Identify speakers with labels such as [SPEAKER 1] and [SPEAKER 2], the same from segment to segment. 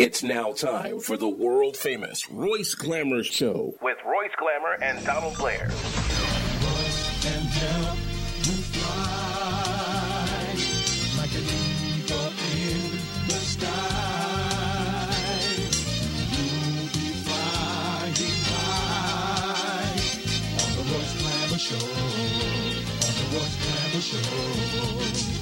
[SPEAKER 1] It's now time for the world famous Royce Glamour Show. With Royce Glamour and Donald Blair.
[SPEAKER 2] Show, on the Royce Glamour Show.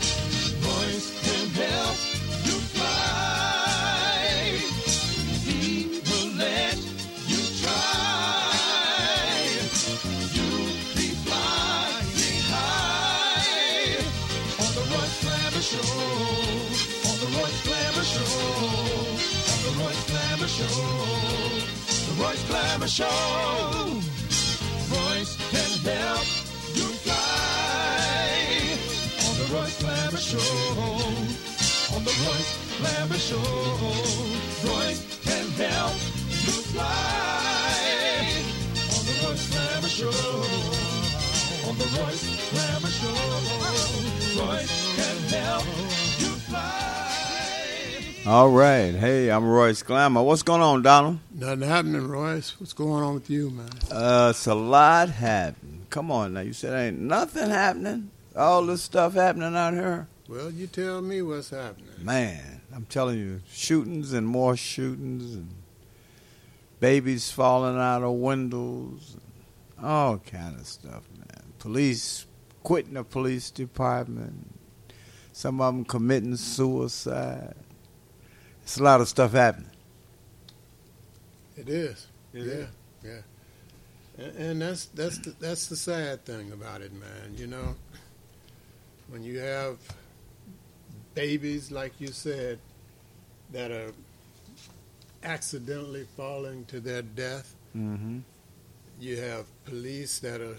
[SPEAKER 2] Show. Royce can help you fly on the Royce Glamour Show. On the Royce Glamour Show, Royce can help you fly on the Royce Glamour Show. On the Royce Glamour Show, Royce can help you fly.
[SPEAKER 3] All right. Hey, I'm Royce Glamour. What's going on, Donald?
[SPEAKER 4] Nothing happening, Royce. What's going on with you, man?
[SPEAKER 3] Uh, it's a lot happening. Come on now. You said ain't nothing happening. All this stuff happening out here.
[SPEAKER 4] Well, you tell me what's happening.
[SPEAKER 3] Man, I'm telling you, shootings and more shootings and babies falling out of windows, and all kind of stuff, man. Police quitting the police department. Some of them committing suicide. It's a lot of stuff happening.
[SPEAKER 4] It is.
[SPEAKER 3] It
[SPEAKER 4] yeah,
[SPEAKER 3] is.
[SPEAKER 4] yeah. And, that's that's the, that's the sad thing about it, man. You know, when you have babies, like you said, that are accidentally falling to their death.
[SPEAKER 3] Mm-hmm.
[SPEAKER 4] You have police that are,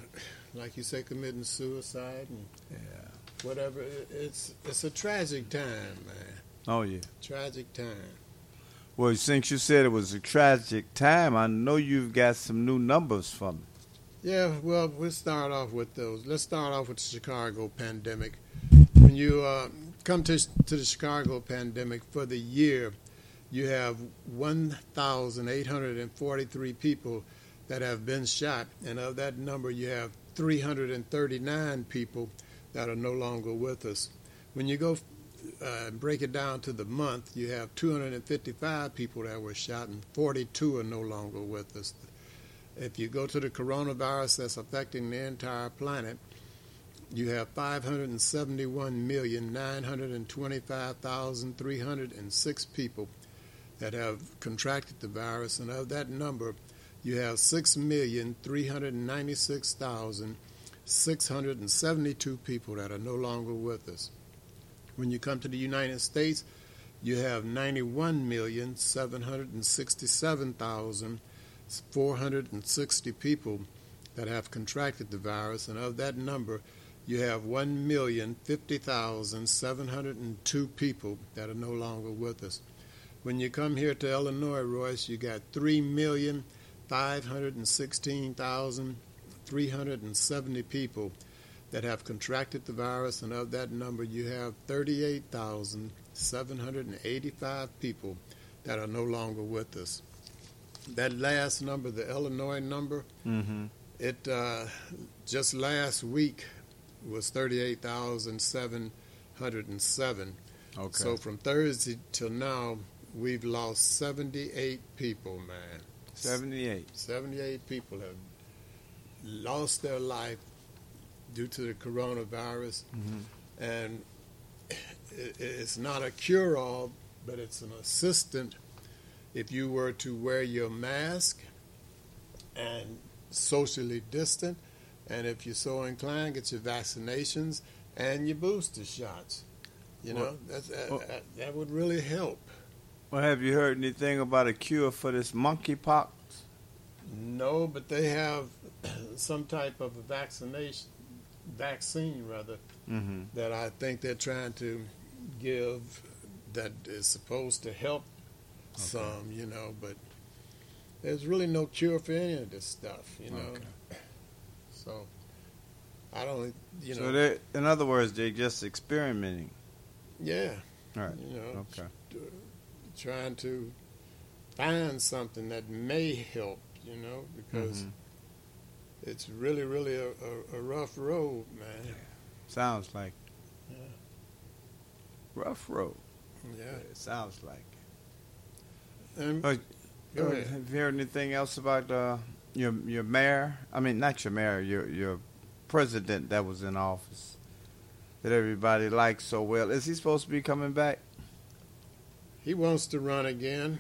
[SPEAKER 4] like you say, committing suicide and
[SPEAKER 3] Yeah.
[SPEAKER 4] whatever. It's it's a tragic time, man.
[SPEAKER 3] Oh yeah.
[SPEAKER 4] Tragic time.
[SPEAKER 3] Well, since you said it was a tragic time, I know you've got some new numbers for me.
[SPEAKER 4] Yeah, well, we'll start off with those. Let's start off with the Chicago pandemic. When you uh, come to, to the Chicago pandemic for the year, you have 1,843 people that have been shot, and of that number, you have 339 people that are no longer with us. When you go uh, break it down to the month, you have 255 people that were shot, and 42 are no longer with us. If you go to the coronavirus that's affecting the entire planet, you have 571,925,306 people that have contracted the virus, and of that number, you have 6,396,672 people that are no longer with us. When you come to the United States, you have 91,767,460 people that have contracted the virus, and of that number, you have 1,050,702 people that are no longer with us. When you come here to Illinois, Royce, you got 3,516,370 people that have contracted the virus, and of that number, you have 38,785 people that are no longer with us. That last number, the Illinois number,
[SPEAKER 3] Mm-hmm.
[SPEAKER 4] it uh, just last week was 38,707.
[SPEAKER 3] Okay.
[SPEAKER 4] So from Thursday till now, we've lost 78 people, man.
[SPEAKER 3] 78.
[SPEAKER 4] 78 people have lost their life due to the coronavirus.
[SPEAKER 3] Mhm.
[SPEAKER 4] And it, it's not a cure all, but it's an assistant if you were to wear your mask and socially distant. And if you're so inclined, get your vaccinations and your booster shots. You know,
[SPEAKER 3] Well-
[SPEAKER 4] that's, that,
[SPEAKER 3] well-
[SPEAKER 4] that, that would really help.
[SPEAKER 3] Well, have you heard anything about a cure for this monkeypox?
[SPEAKER 4] No, but they have some type of a vaccination, vaccine rather,
[SPEAKER 3] Mm-hmm.
[SPEAKER 4] that I think they're trying to give that is supposed to help some, you know, but there's really no cure for any of this stuff, you know.
[SPEAKER 3] Okay.
[SPEAKER 4] So I don't, you
[SPEAKER 3] so
[SPEAKER 4] know,
[SPEAKER 3] they, in other words, they're just experimenting.
[SPEAKER 4] yeah,
[SPEAKER 3] All right.
[SPEAKER 4] you know,
[SPEAKER 3] Okay.
[SPEAKER 4] trying to find something that may help, you know, because
[SPEAKER 3] Mhm.
[SPEAKER 4] It's really, really a, a, a rough road, man.
[SPEAKER 3] Sounds like
[SPEAKER 4] Yeah.
[SPEAKER 3] rough road.
[SPEAKER 4] Yeah.
[SPEAKER 3] It sounds like.
[SPEAKER 4] And
[SPEAKER 3] Oh,
[SPEAKER 4] go
[SPEAKER 3] Uh,
[SPEAKER 4] ahead.
[SPEAKER 3] Have you heard anything else about uh, your your mayor? I mean, not your mayor, your your president that was in office that everybody likes so well. Is he supposed to be coming back?
[SPEAKER 4] He wants to run again.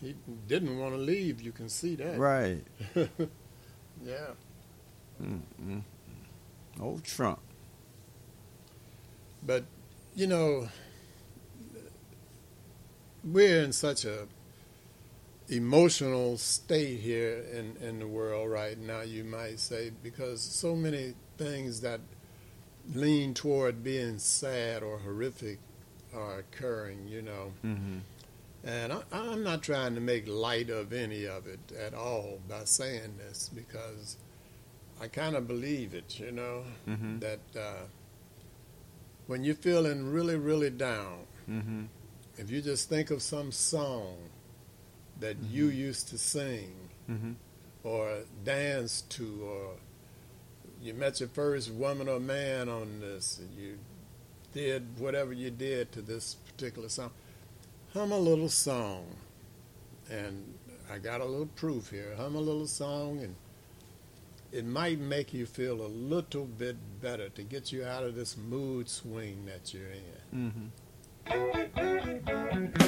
[SPEAKER 4] He didn't want to leave. You can see that.
[SPEAKER 3] Right.
[SPEAKER 4] Yeah.
[SPEAKER 3] Mm-mm. Old Trump.
[SPEAKER 4] But you know, we're in such a emotional state here in, in the world right now, you might say, because so many things that lean toward being sad or horrific are occurring, you know.
[SPEAKER 3] Mm-hmm.
[SPEAKER 4] And I, I'm not trying to make light of any of it at all by saying this because I kind of believe it, you know,
[SPEAKER 3] Mm-hmm.
[SPEAKER 4] that uh, when you're feeling really, really down,
[SPEAKER 3] Mm-hmm.
[SPEAKER 4] if you just think of some song that you used to sing
[SPEAKER 3] Mm-hmm.
[SPEAKER 4] or dance to, or you met your first woman or man on this, and you did whatever you did to this particular song, hum a little song. And I got a little proof here. Hum a little song, and it might make you feel a little bit better to get you out of this mood swing that you're in.
[SPEAKER 3] Mm-hmm.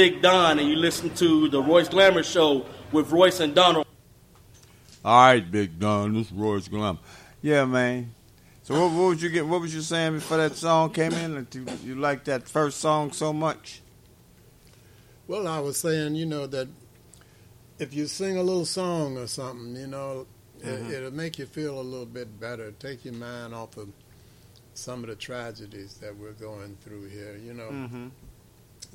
[SPEAKER 5] Big Don, and you listen to the Royce Glamour Show with Royce and Donald.
[SPEAKER 3] All right, Big Don. This is Royce Glamour. Yeah, man. So what, what was you get? What was you saying before that song came in? That you, you liked that first song so much?
[SPEAKER 4] Well, I was saying, you know, that if you sing a little song or something, you know,
[SPEAKER 3] Mhm.
[SPEAKER 4] it, it'll make you feel a little bit better. Take your mind off of some of the tragedies that we're going through here. You know,
[SPEAKER 3] Mm-hmm.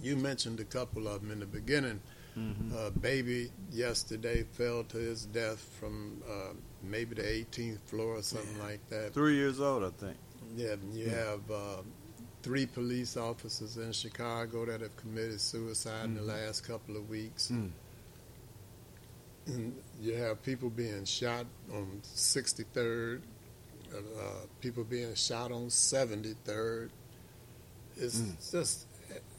[SPEAKER 4] You mentioned a couple of them in the beginning.
[SPEAKER 3] Mm-hmm.
[SPEAKER 4] A baby yesterday fell to his death from uh, maybe the 18th floor or something like that.
[SPEAKER 3] Three years old, I think.
[SPEAKER 4] Yeah, and you have uh, three police officers in Chicago that have committed suicide in the last couple of weeks.
[SPEAKER 3] Mm.
[SPEAKER 4] And you have people being shot on 63rd, uh, people being shot on 73rd. It's
[SPEAKER 3] Mm.
[SPEAKER 4] just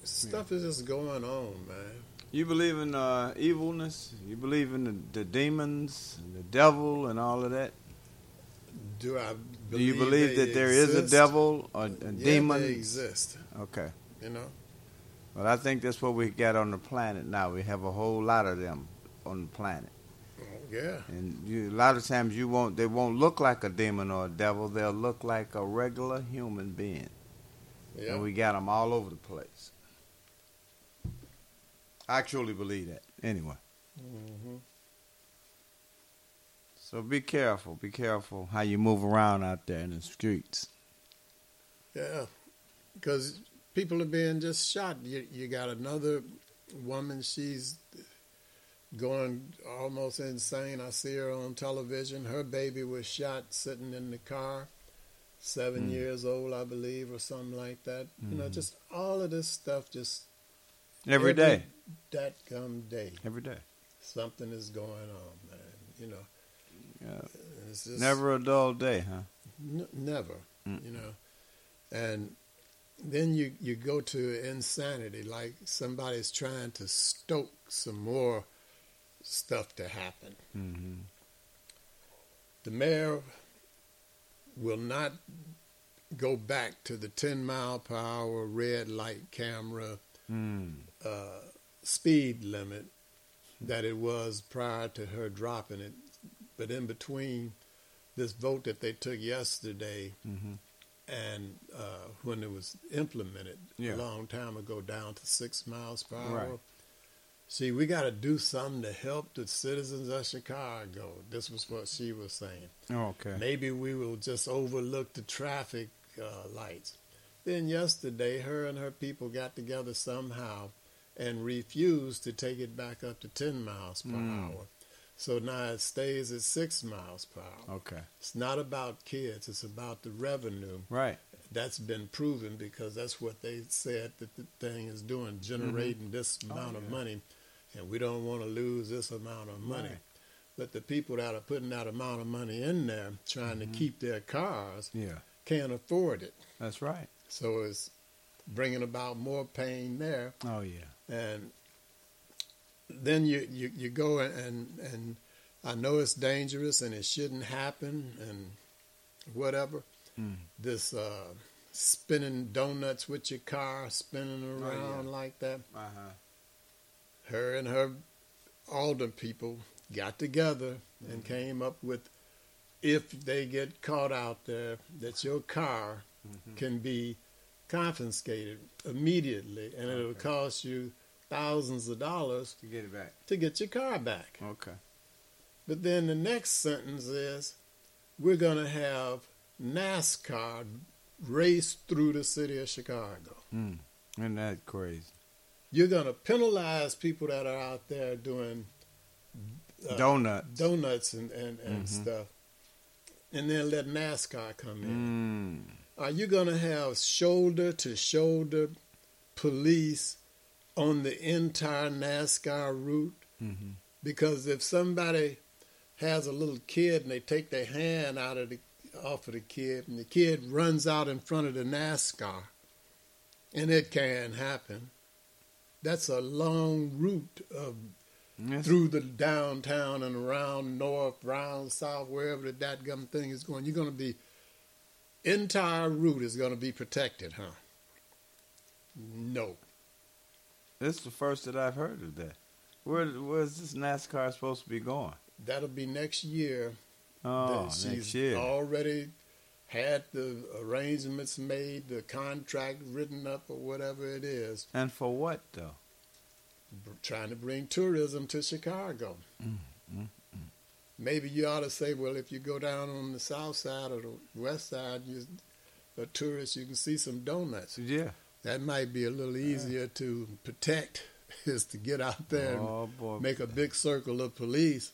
[SPEAKER 4] stuff is just going on, man.
[SPEAKER 3] You believe in uh, evilness? You believe in the, the demons, and the devil, and all of that?
[SPEAKER 4] Do I believe
[SPEAKER 3] Do you believe that there is a devil or a
[SPEAKER 4] Yeah,
[SPEAKER 3] demon?
[SPEAKER 4] they exist.
[SPEAKER 3] Okay.
[SPEAKER 4] You know,
[SPEAKER 3] Well, I think that's what we got on the planet now. We have a whole lot of them on the planet.
[SPEAKER 4] Yeah.
[SPEAKER 3] And you, a lot of times you won't. They won't look like a demon or a devil. They'll look like a regular human being.
[SPEAKER 4] Yeah.
[SPEAKER 3] And we got them all over the place. I truly believe that. Anyway.
[SPEAKER 4] hmm
[SPEAKER 3] So be careful. Be careful how you move around out there in the streets.
[SPEAKER 4] Yeah. Because people are being just shot. You, you got another woman, she's going almost insane. I see her on television. Her baby was shot sitting in the car, seven
[SPEAKER 3] Mm.
[SPEAKER 4] years old, I believe, or something like that. You know,
[SPEAKER 3] Mhm.
[SPEAKER 4] just all of this stuff just
[SPEAKER 3] Every day.
[SPEAKER 4] that come day.
[SPEAKER 3] Every day.
[SPEAKER 4] Something is going on, man. You know,
[SPEAKER 3] Yeah.
[SPEAKER 4] it's just
[SPEAKER 3] Never a dull day, huh?
[SPEAKER 4] N- never,
[SPEAKER 3] Mm.
[SPEAKER 4] you know. And then you, you go to insanity, like somebody's trying to stoke some more stuff to happen.
[SPEAKER 3] Mm-hmm.
[SPEAKER 4] The mayor will not go back to the 10 mile per hour red light camera
[SPEAKER 3] Mm.
[SPEAKER 4] Uh, speed limit that it was prior to her dropping it. But in between this vote that they took yesterday
[SPEAKER 3] Mm-hmm.
[SPEAKER 4] and uh, when it was implemented
[SPEAKER 3] Yeah.
[SPEAKER 4] a long time ago down to six miles per hour.
[SPEAKER 3] Right.
[SPEAKER 4] See, we got to do something to help the citizens of Chicago. This was what she was saying.
[SPEAKER 3] Oh, okay.
[SPEAKER 4] Maybe we will just overlook the traffic uh, lights. Then yesterday, her and her people got together somehow and refused to take it back up to 10 miles per
[SPEAKER 3] Mm.
[SPEAKER 4] hour. So now it stays at 6 miles per hour.
[SPEAKER 3] Okay.
[SPEAKER 4] It's not about kids, it's about the revenue.
[SPEAKER 3] Right.
[SPEAKER 4] That's been proven because that's what they said that the thing is doing, generating this
[SPEAKER 3] Oh,
[SPEAKER 4] amount of money. And we don't want to lose this amount of money.
[SPEAKER 3] Right.
[SPEAKER 4] But the people that are putting that amount of money in there, trying
[SPEAKER 3] Mm-hmm.
[SPEAKER 4] to keep their cars,
[SPEAKER 3] Yeah.
[SPEAKER 4] can't afford it.
[SPEAKER 3] That's right.
[SPEAKER 4] So it's bringing about more pain there.
[SPEAKER 3] Oh, yeah.
[SPEAKER 4] And then you, you, you go and, and I know it's dangerous and it shouldn't happen and whatever.
[SPEAKER 3] Mm.
[SPEAKER 4] This uh, spinning donuts with your car, spinning
[SPEAKER 3] Oh, yeah.
[SPEAKER 4] around like that.
[SPEAKER 3] Uh-huh.
[SPEAKER 4] Her and her alder people got together and
[SPEAKER 3] Mm-hmm.
[SPEAKER 4] came up with if they get caught out there, that your car
[SPEAKER 3] Mm-hmm.
[SPEAKER 4] can be confiscated immediately and it'll cost you thousands of dollars
[SPEAKER 3] To get it back.
[SPEAKER 4] to get your car back.
[SPEAKER 3] Okay.
[SPEAKER 4] But then the next sentence is we're going to have NASCAR race through the city of Chicago.
[SPEAKER 3] Mm. Isn't that crazy?
[SPEAKER 4] You're going to penalize people that are out there doing uh,
[SPEAKER 3] Donuts.
[SPEAKER 4] donuts and, and, and
[SPEAKER 3] Mhm.
[SPEAKER 4] stuff, and then let NASCAR come in.
[SPEAKER 3] Mm.
[SPEAKER 4] Are you going to have shoulder to shoulder police on the entire NASCAR route?
[SPEAKER 3] Mm-hmm.
[SPEAKER 4] Because if somebody has a little kid and they take their hand out of the off of the kid and the kid runs out in front of the NASCAR, and it can happen. That's a long route of
[SPEAKER 3] Yes.
[SPEAKER 4] through the downtown and around north, round south, wherever the dadgum thing is going. You're going to be entire route is going to be protected, huh? No.
[SPEAKER 3] This is the first that I've heard of that. Where where's this NASCAR supposed to be going?
[SPEAKER 4] That'll be next year.
[SPEAKER 3] Oh, next
[SPEAKER 4] she's
[SPEAKER 3] year.
[SPEAKER 4] already had the arrangements made, the contract written up, or whatever it is,
[SPEAKER 3] And for what though?
[SPEAKER 4] trying to bring tourism to Chicago.
[SPEAKER 3] Mm, mm,
[SPEAKER 4] Maybe you ought to say, well, if you go down on the south side or the west side, you a tourist, you can see some donuts.
[SPEAKER 3] Yeah.
[SPEAKER 4] That might be a little easier to protect, is to get out there and
[SPEAKER 3] Oh boy.
[SPEAKER 4] make a big circle of police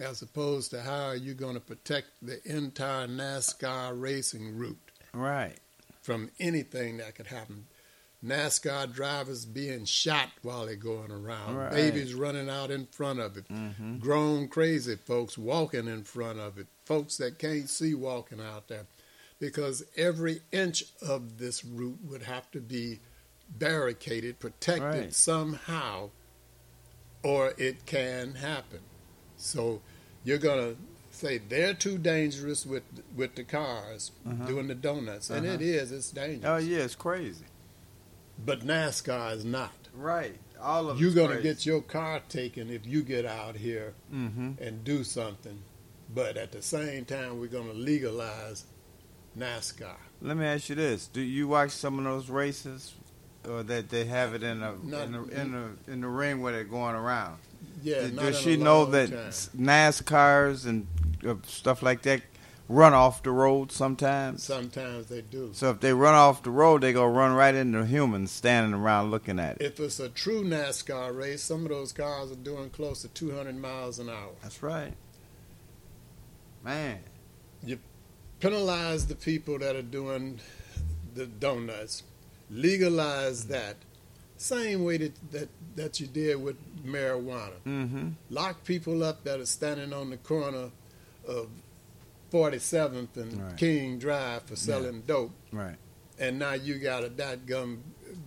[SPEAKER 4] as opposed to how are you going to protect the entire NASCAR racing route
[SPEAKER 3] Right.
[SPEAKER 4] from anything that could happen. NASCAR drivers being shot while they're going around,
[SPEAKER 3] Right.
[SPEAKER 4] babies running out in front of it,
[SPEAKER 3] Mm-hmm.
[SPEAKER 4] grown crazy folks walking in front of it, folks that can't see walking out there. Because every inch of this route would have to be barricaded, protected
[SPEAKER 3] Right.
[SPEAKER 4] somehow, or it can happen. So you're going to say they're too dangerous with with the cars
[SPEAKER 3] Uh-huh.
[SPEAKER 4] doing the donuts, and
[SPEAKER 3] Uh-huh.
[SPEAKER 4] it is, it's dangerous.
[SPEAKER 3] Oh yeah, it's crazy.
[SPEAKER 4] But NASCAR is not.
[SPEAKER 3] Right. all of
[SPEAKER 4] You're going to get your car taken if you get out here
[SPEAKER 3] Mhm.
[SPEAKER 4] and do something. But at the same time, we're going to legalize NASCAR.
[SPEAKER 3] Let me ask you this: Do you watch some of those races, or that they have it in a
[SPEAKER 4] Not-
[SPEAKER 3] in the in the in the ring where they're going around?
[SPEAKER 4] Yeah,
[SPEAKER 3] Does- Does she
[SPEAKER 4] a
[SPEAKER 3] know that
[SPEAKER 4] time.
[SPEAKER 3] NASCARs and uh, stuff like that run off the road sometimes?
[SPEAKER 4] Sometimes they do.
[SPEAKER 3] So if they run off the road, they go run right into humans standing around looking at it.
[SPEAKER 4] If it's a true NASCAR race, some of those cars are doing close to 200 miles an hour.
[SPEAKER 3] That's right, man.
[SPEAKER 4] You penalize the people that are doing the donuts. Legalize that. Same way that, that, that you did with marijuana.
[SPEAKER 3] Mm-hmm.
[SPEAKER 4] Lock people up that are standing on the corner of 47th and
[SPEAKER 3] Right.
[SPEAKER 4] King Drive for selling dope.
[SPEAKER 3] Right.
[SPEAKER 4] And now you got a dadgum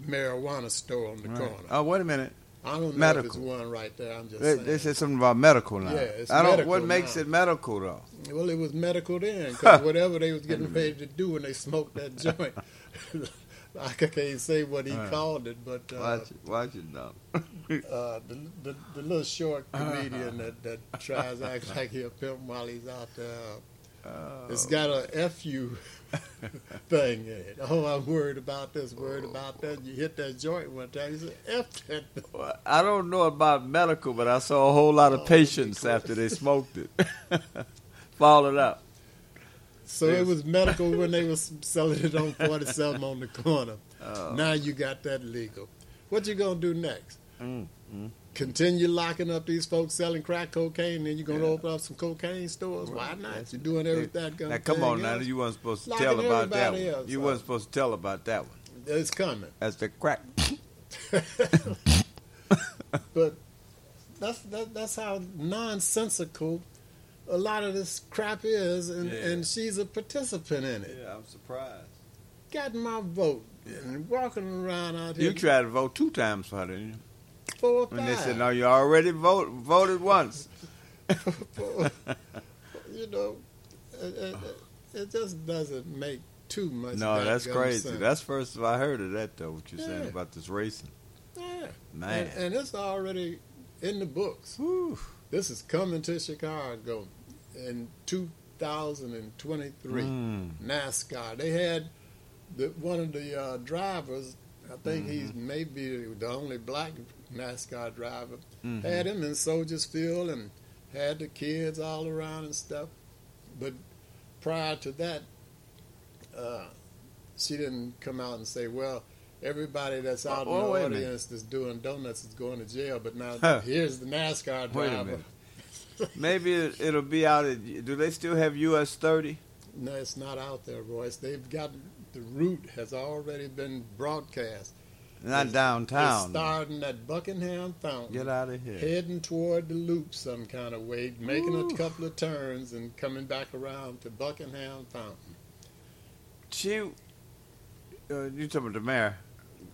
[SPEAKER 4] marijuana store on the
[SPEAKER 3] right.
[SPEAKER 4] corner.
[SPEAKER 3] Oh, wait a minute.
[SPEAKER 4] I don't know if
[SPEAKER 3] medical.
[SPEAKER 4] it's one right there. I'm just
[SPEAKER 3] They,
[SPEAKER 4] saying.
[SPEAKER 3] they said something about medical now.
[SPEAKER 4] Yeah, it's
[SPEAKER 3] I don't.
[SPEAKER 4] medical
[SPEAKER 3] What makes
[SPEAKER 4] now.
[SPEAKER 3] it medical though?
[SPEAKER 4] Well, it was medical then, because whatever they was getting ready to do when they smoked that joint, I can't say what he
[SPEAKER 3] Right.
[SPEAKER 4] called it, but uh,
[SPEAKER 3] Watch it. Watch it now.
[SPEAKER 4] uh, the, the the little short comedian that, that tries to act like he a pimp while he's out there,
[SPEAKER 3] Oh.
[SPEAKER 4] it's got a fu thing in it. Oh, I'm worried about this, worried about that. You hit that joint one time, you say f that.
[SPEAKER 3] Well, I don't know about medical, but I saw a whole lot of
[SPEAKER 4] Oh,
[SPEAKER 3] patients after they smoked it, falling out.
[SPEAKER 4] So it was medical when they was selling it on 47 on the corner.
[SPEAKER 3] Oh.
[SPEAKER 4] Now you got that legal. What you gonna do next?
[SPEAKER 3] Mm, mm.
[SPEAKER 4] Continue locking up these folks selling crack cocaine, then you're gonna
[SPEAKER 3] Yeah.
[SPEAKER 4] open up some cocaine stores? Why
[SPEAKER 3] Right.
[SPEAKER 4] not? You're doing everything.
[SPEAKER 3] Now come on, now you weren't supposed to tell about that one.
[SPEAKER 4] else
[SPEAKER 3] You weren't supposed to tell about that one.
[SPEAKER 4] It's coming.
[SPEAKER 3] That's the crack.
[SPEAKER 4] but that's that, that's how nonsensical a lot of this crap is, and,
[SPEAKER 3] Yeah.
[SPEAKER 4] and she's a participant in it.
[SPEAKER 3] Yeah, I'm surprised.
[SPEAKER 4] Got my vote and walking around out here.
[SPEAKER 3] You tried to vote two times for her, didn't you?
[SPEAKER 4] Four or
[SPEAKER 3] When they said no, you already vote, voted once.
[SPEAKER 4] you know, it, it, it just doesn't make too much.
[SPEAKER 3] No, that's crazy.
[SPEAKER 4] sense.
[SPEAKER 3] That's first I heard of that though. What you're saying about this racing,
[SPEAKER 4] yeah,
[SPEAKER 3] man.
[SPEAKER 4] and, and it's already in the books.
[SPEAKER 3] Whew.
[SPEAKER 4] This is coming to Chicago in 2023.
[SPEAKER 3] Mm.
[SPEAKER 4] NASCAR. They had the, one of the uh, drivers. I think he's
[SPEAKER 3] Mm-hmm.
[SPEAKER 4] maybe the only black NASCAR driver.
[SPEAKER 3] Mhm.
[SPEAKER 4] Had him in Soldiers Field and had the kids all around and stuff. But prior to that, uh, she didn't come out and say, "Well, everybody that's out
[SPEAKER 3] Oh,
[SPEAKER 4] in the audience that's doing donuts is going to jail." But now
[SPEAKER 3] Huh.
[SPEAKER 4] here's the NASCAR
[SPEAKER 3] Wait a
[SPEAKER 4] driver.
[SPEAKER 3] minute. Maybe it, it'll be out. At, do they still have US 30?
[SPEAKER 4] No, it's not out there, Royce. They've got the route has already been broadcast.
[SPEAKER 3] Not
[SPEAKER 4] It's-
[SPEAKER 3] downtown.
[SPEAKER 4] It's starting at Buckingham Fountain,
[SPEAKER 3] Get out of here.
[SPEAKER 4] heading toward the loop some kind of way, making
[SPEAKER 3] Ooh.
[SPEAKER 4] a couple of turns and coming back around to Buckingham Fountain.
[SPEAKER 3] She, uh, you talking about the mayor?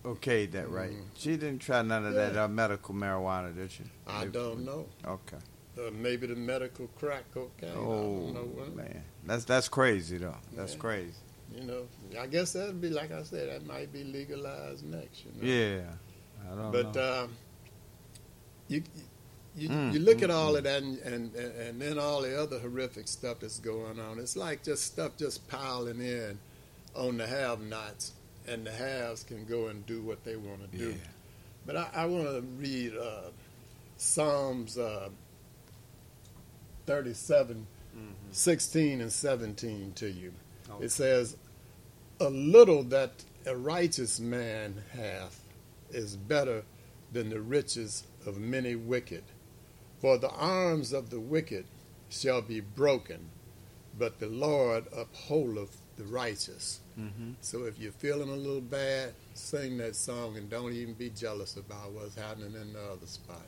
[SPEAKER 3] Okayed that, right?
[SPEAKER 4] Mhm.
[SPEAKER 3] She didn't try none of that uh, medical marijuana, did she?
[SPEAKER 4] I
[SPEAKER 3] Maybe-
[SPEAKER 4] don't know.
[SPEAKER 3] Okay.
[SPEAKER 4] Uh, maybe the medical crack cocaine. I
[SPEAKER 3] Oh
[SPEAKER 4] don't know. Well,
[SPEAKER 3] man, that's that's crazy though. That's
[SPEAKER 4] Yeah.
[SPEAKER 3] crazy.
[SPEAKER 4] You know, I guess that'd be like I said. That might be legalized next. You know?
[SPEAKER 3] Yeah, I don't
[SPEAKER 4] But
[SPEAKER 3] know.
[SPEAKER 4] um, you you,
[SPEAKER 3] Mm,
[SPEAKER 4] you look
[SPEAKER 3] mm,
[SPEAKER 4] at all of that, and, and and then all the other horrific stuff that's going on. It's like just stuff just piling in on the have-nots, and the haves can go and do what they want to do.
[SPEAKER 3] yeah.
[SPEAKER 4] But I, I want to read uh, Psalms uh, 37, 16, and 17 to you.
[SPEAKER 3] Okay.
[SPEAKER 4] It says, A little that a righteous man hath is better than the riches of many wicked. For the arms of the wicked shall be broken, but the Lord upholdeth the righteous.
[SPEAKER 3] Mhm.
[SPEAKER 4] So if you're feeling a little bad, sing that song and don't even be jealous about what's happening in the other spot.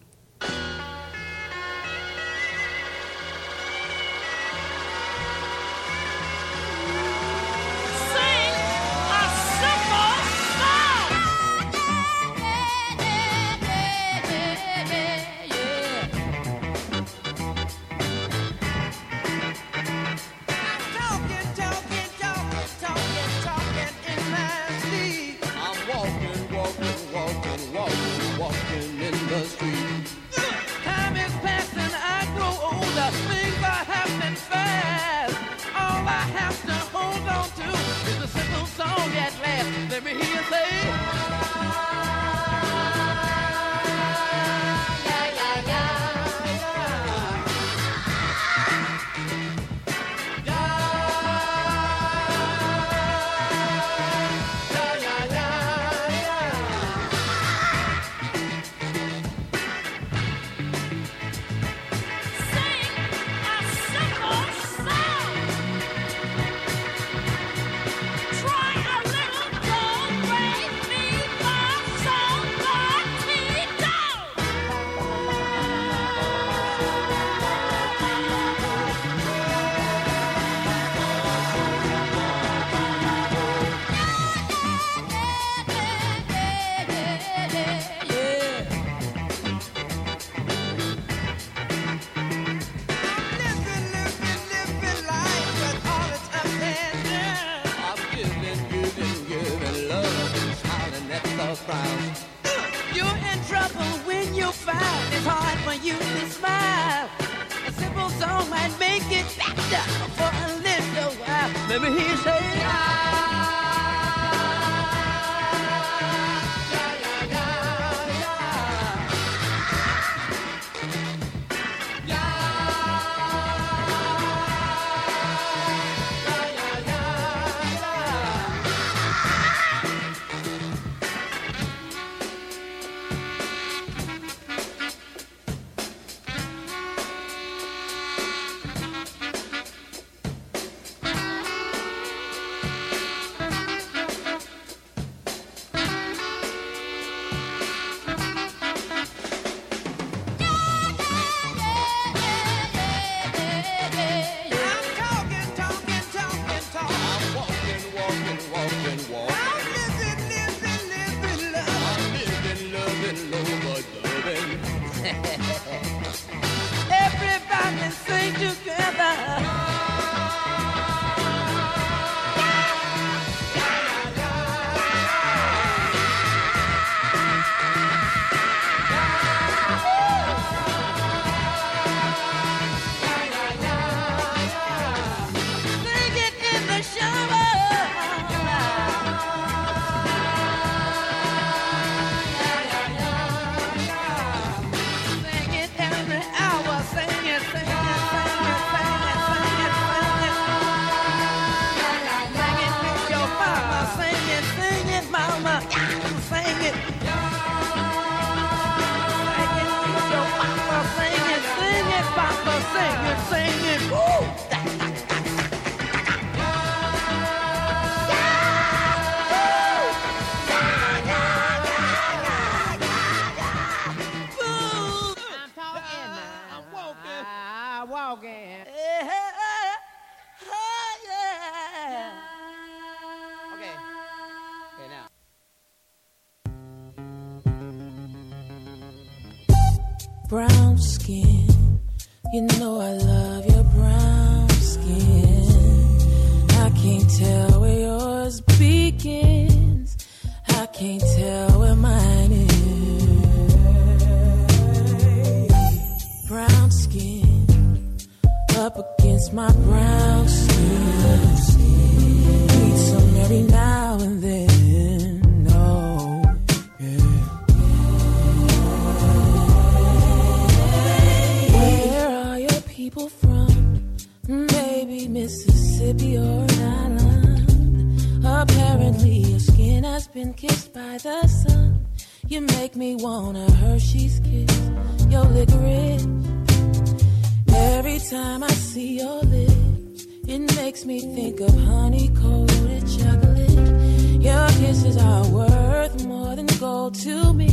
[SPEAKER 6] time I see your lips, it makes me think of honey coated chocolate. Your kisses are worth more than gold to me.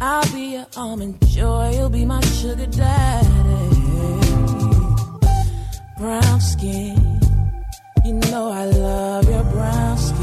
[SPEAKER 6] I'll be your almond joy, you'll be my sugar daddy. Brown skin, you know I love your brown skin.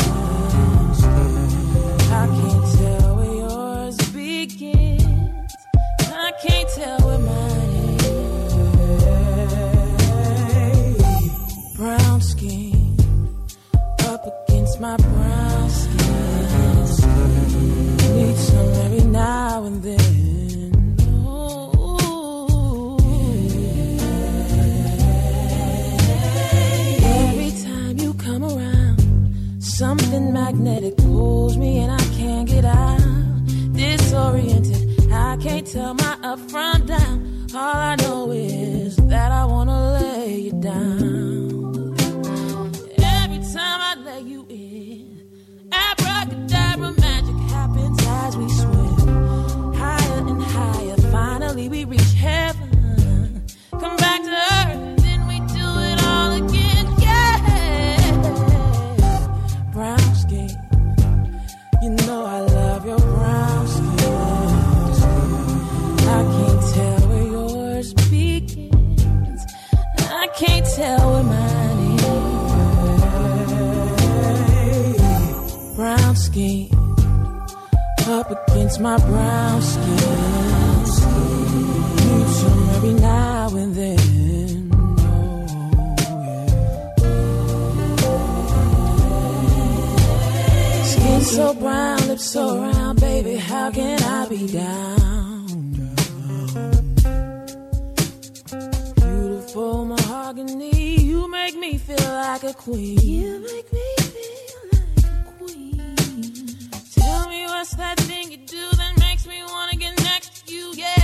[SPEAKER 7] Magnetic pulls me and I can't get out. Disoriented, I can't tell my up from down. All I know is that I wanna lay you down. Every time I lay you in, abracadabra magic happens as we swim higher and higher. Finally, we reach heaven. Come back to against my brown skin. Need some every now and then. Oh. Skin so brown, lips so round, baby. How can I be down? Beautiful mahogany, you make me feel like a queen. You make me what's that thing you do that makes me wanna get next to you, yeah.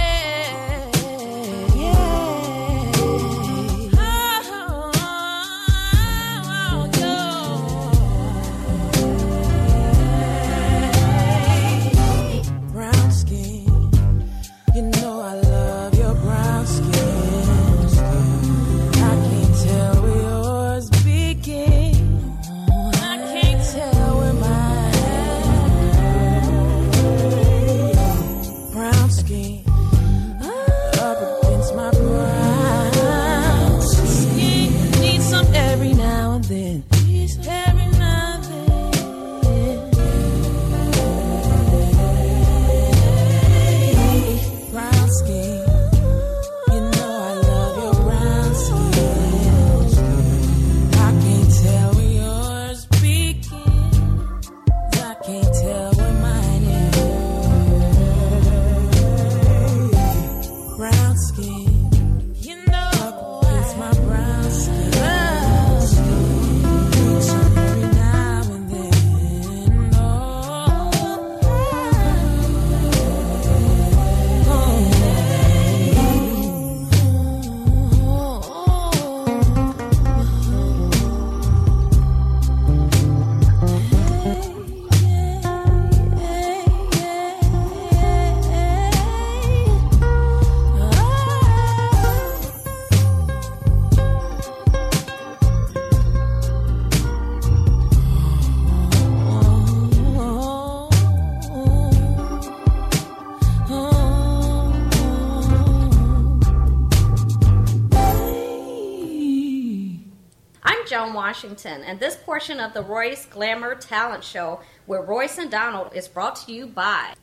[SPEAKER 8] Washington, and this portion of the Royce Glamour Talent Show with Royce and Donald is brought to you by.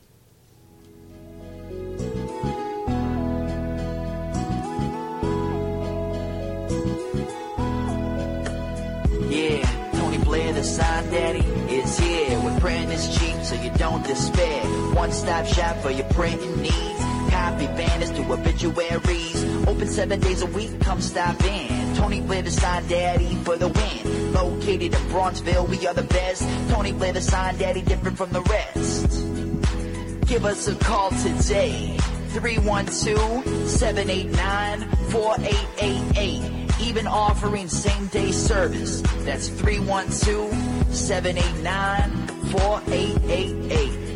[SPEAKER 9] Yeah, Tony Blair, the sign daddy, is here. With print is cheap, so you don't despair. One stop shop for your printing needs. Copy banners to obituaries. Open seven days a week, come stop in. Tony Blair, the sign daddy, for the win. Located in Bronxville, we are the best. Tony Blair, the sign daddy, different from the rest. Give us a call today. 312-789-4888. Even offering same day service. That's 312-789-4888.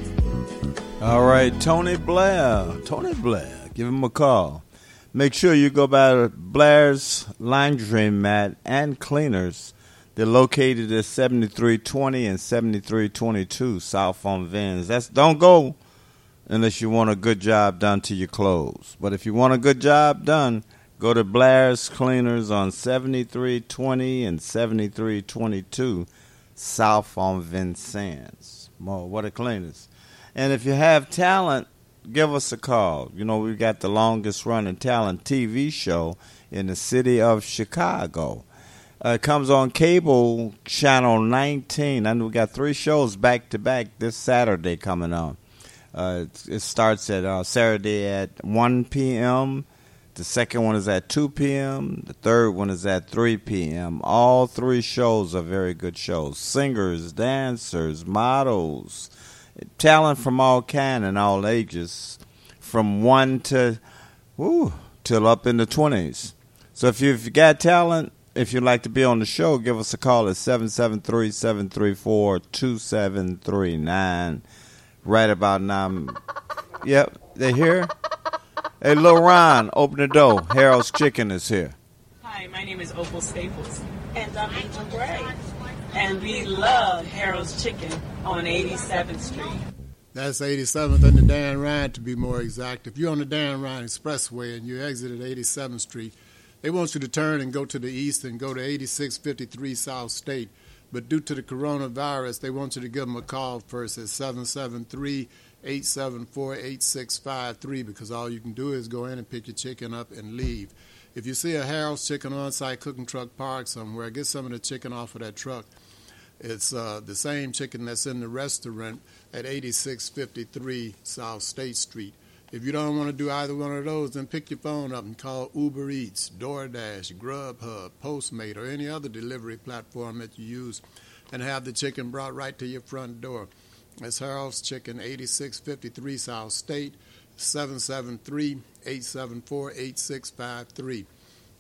[SPEAKER 3] All right, Tony Blair. Tony Blair. Give him a call. Make sure you go by Blair's Laundry Mat and Cleaners. They're located at 7320 and 7322 South on Vins. That's don't go unless you want a good job done to your clothes. But if you want a good job done, go to Blair's Cleaners on 7320 and 7322 South on Vincennes. More what a cleaners. And if you have talent, give us a call. You know, we've got the longest running talent TV show in the city of Chicago. Uh, it comes on cable channel 19. And we got three shows back to back this Saturday coming on. Uh, it, it starts at uh, Saturday at 1 p.m., The second one is at 2 p.m. The third one is at 3 p.m. All three shows are very good shows. Singers, dancers, models, talent from all kind and all ages, from one to, woo, till up in the 20s. So if you've got talent, if you'd like to be on the show, give us a call at 773 734 2739. Right about now. Yep, they here. Hey, Lil Ron, open the door. Harold's Chicken is here.
[SPEAKER 10] Hi, my name is Opal Staples. And I'm Angel Gray. And we love Harold's Chicken on 87th Street.
[SPEAKER 4] That's 87th and the Dan Ryan, to be more exact. If you're on the Dan Ryan Expressway and you exit at 87th Street, they want you to turn and go to the east and go to 8653 South State. But due to the coronavirus, they want you to give them a call first at 773 874 8653 because all you can do is go in and pick your chicken up and leave. If you see a Harold's Chicken on site cooking truck parked somewhere, get some of the chicken off of that truck. It's uh, the same chicken that's in the restaurant at 8653 South State Street. If you don't want to do either one of those, then pick your phone up and call Uber Eats, DoorDash, Grubhub, Postmate, or any other delivery platform that you use and have the chicken brought right to your front door. It's Harold's Chicken, 8653 South State, 773 874 8653.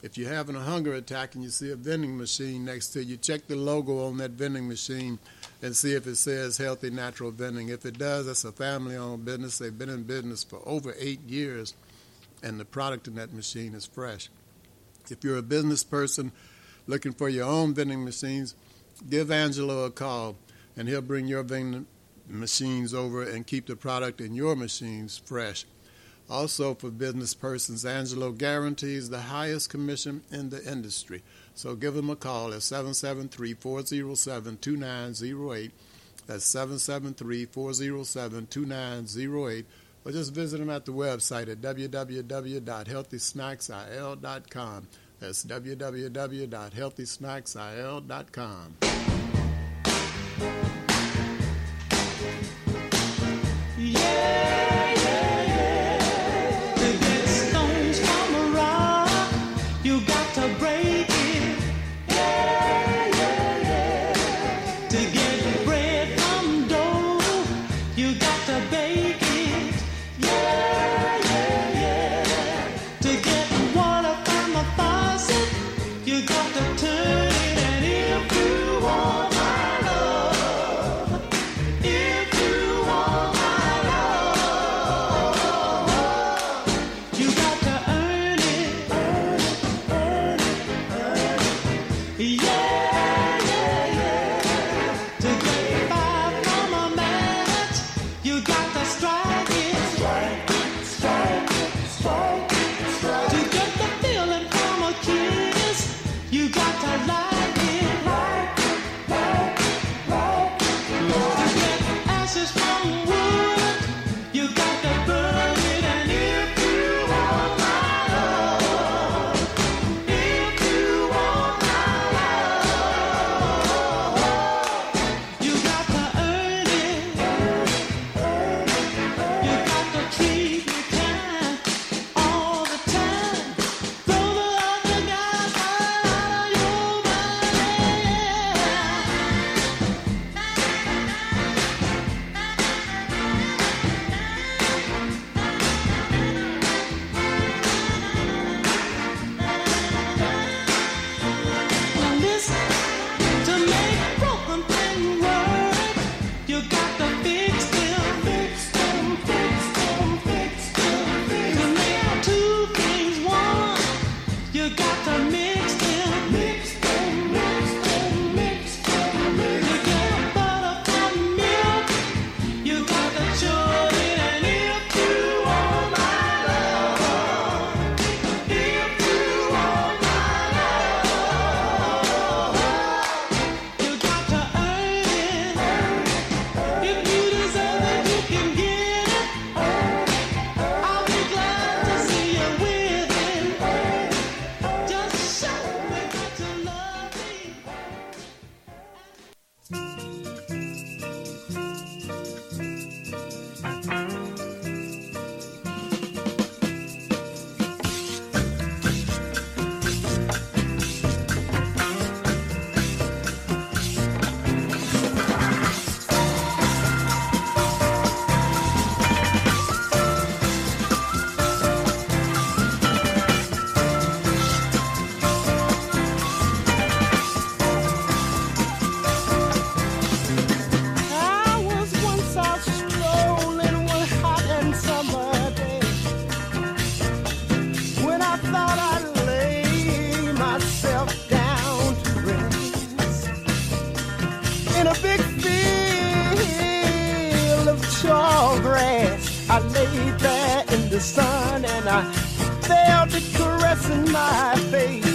[SPEAKER 4] If you're having a hunger attack and you see a vending machine next to you, check the logo on that vending machine and see if it says Healthy Natural Vending. If it does, that's a family owned business. They've been in business for over eight years, and the product in that machine is fresh. If you're a business person looking for your own vending machines, give Angelo a call, and he'll bring your vending machines over and keep the product in your machines fresh. Also, for business persons, Angelo guarantees the highest commission in the industry. So give him a call at 773 407 2908. That's 773 407 2908. Or just visit him at the website at www.healthysnacksil.com. That's www.healthysnacksil.com.
[SPEAKER 11] Yeah,
[SPEAKER 12] sun and I felt it caressing my face.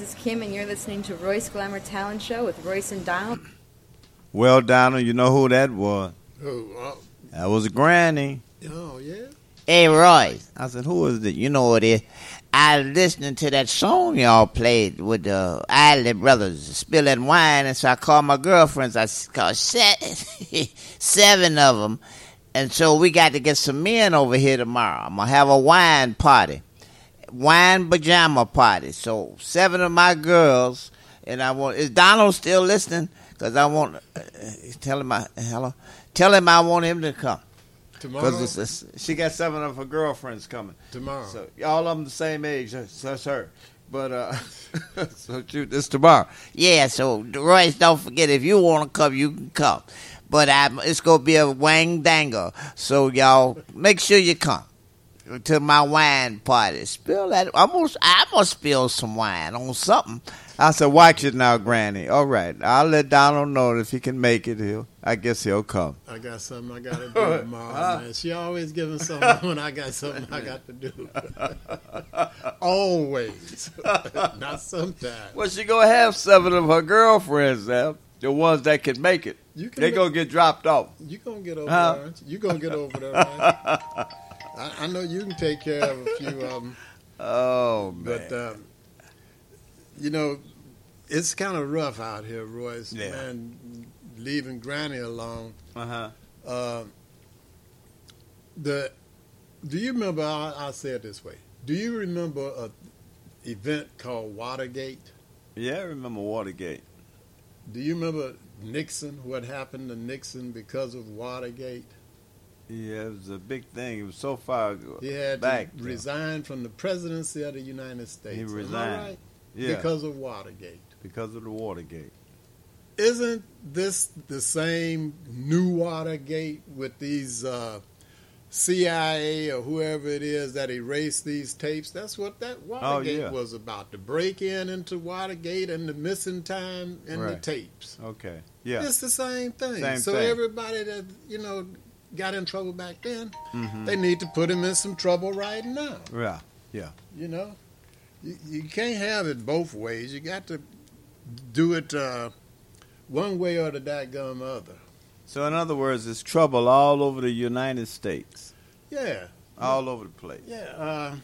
[SPEAKER 12] This is
[SPEAKER 13] Kim, and you're listening to Royce Glamour Talent Show with Royce and Donald.
[SPEAKER 3] Well, Donald, you know who that was?
[SPEAKER 4] Oh, oh,
[SPEAKER 3] That was Granny.
[SPEAKER 4] oh, yeah.
[SPEAKER 14] Hey, Royce.
[SPEAKER 3] I said, who is it?
[SPEAKER 14] You know what it is? I listening to that song y'all played with the Isley Brothers, Spill That Wine, and so I called my girlfriends. I called se- seven of them. And so we got to get some men over here tomorrow. I'm going to have a wine party, wine pajama party. So seven of my girls, and I want, is Donald still listening? Because I want, uh, tell him, I, hello, tell him I want him to come.
[SPEAKER 4] Tomorrow?
[SPEAKER 3] Because she got seven of her girlfriends coming.
[SPEAKER 4] Tomorrow.
[SPEAKER 3] So all of them the same age That's, as her. But uh, so shoot, this tomorrow.
[SPEAKER 14] Yeah, so Royce, don't forget if you want to come, you can come. But I, it's gonna be a wang danger, so y'all make sure you come to my wine party. Spill that. I'm gonna, I'm gonna spill some wine on something.
[SPEAKER 3] I said, watch it now, Granny. All right, I'll let Donald know if he can make it. He'll, I guess he'll come.
[SPEAKER 4] I got something I got to do tomorrow, man. She always giving something when I got something I got to do. always. Not sometimes.
[SPEAKER 3] Well, she gonna have seven of her girlfriends there, the ones that can make it.
[SPEAKER 4] You can
[SPEAKER 3] they
[SPEAKER 4] make-
[SPEAKER 3] gonna get dropped off.
[SPEAKER 4] You gonna get over
[SPEAKER 3] Huh?
[SPEAKER 4] there, aren't you? You gonna get over there, right? I, I know you can take care of a few of them.
[SPEAKER 3] Oh man.
[SPEAKER 4] But um, you know, it's kind of rough out here, Royce.
[SPEAKER 3] Yeah.
[SPEAKER 4] Man, leaving Granny alone.
[SPEAKER 3] Uh-huh.
[SPEAKER 4] Uh, the do you remember? I, I'll say it this way. Do you remember a event called Watergate?
[SPEAKER 3] Yeah, I remember Watergate.
[SPEAKER 4] Do you remember Nixon? What happened to Nixon because of Watergate?
[SPEAKER 3] Yeah, it was a big thing. It was so far ago.
[SPEAKER 4] He had
[SPEAKER 3] back.
[SPEAKER 4] to resign from the presidency of the United States.
[SPEAKER 3] He resigned.
[SPEAKER 4] right?
[SPEAKER 3] Yeah.
[SPEAKER 4] Because of Watergate.
[SPEAKER 3] because of the Watergate.
[SPEAKER 4] Isn't this the same new Watergate with these uh, CIA or whoever it is that erased these tapes? That's what that Watergate
[SPEAKER 3] Oh, yeah.
[SPEAKER 4] was about. The break in into Watergate and the missing time in the tapes.
[SPEAKER 3] Okay. Yeah.
[SPEAKER 4] It's the same thing.
[SPEAKER 3] Same
[SPEAKER 4] so
[SPEAKER 3] thing.
[SPEAKER 4] everybody that, you know, got in trouble back then,
[SPEAKER 3] Mhm.
[SPEAKER 4] they need to put him in some trouble right now.
[SPEAKER 3] Yeah. Yeah.
[SPEAKER 4] You know, you, you can't have it both ways. You got to do it uh, one way or the dadgum other.
[SPEAKER 3] So in other words, it's trouble all over the United States,
[SPEAKER 4] Yeah,
[SPEAKER 3] all over the place.
[SPEAKER 4] yeah. Uh,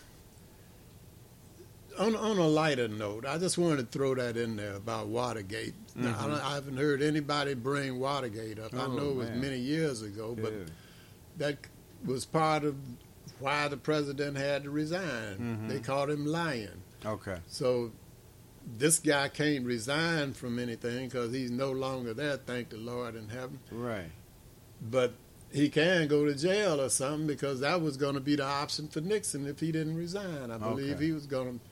[SPEAKER 4] on on a lighter note, I just wanted to throw that in there about Watergate. Now, I,
[SPEAKER 3] Mhm.
[SPEAKER 4] don't- I haven't heard anybody bring Watergate up. I
[SPEAKER 3] Oh,
[SPEAKER 4] know it was
[SPEAKER 3] man.
[SPEAKER 4] many years ago, but
[SPEAKER 3] Yeah.
[SPEAKER 4] that was part of why the president had to resign.
[SPEAKER 3] Mhm.
[SPEAKER 4] They called him lying.
[SPEAKER 3] Okay.
[SPEAKER 4] So this guy can't resign from anything because he's no longer there. Thank the Lord in heaven.
[SPEAKER 3] Right.
[SPEAKER 4] But he can go to jail or something because that was going to be the option for Nixon if he didn't resign. I believe
[SPEAKER 3] Okay.
[SPEAKER 4] he was going to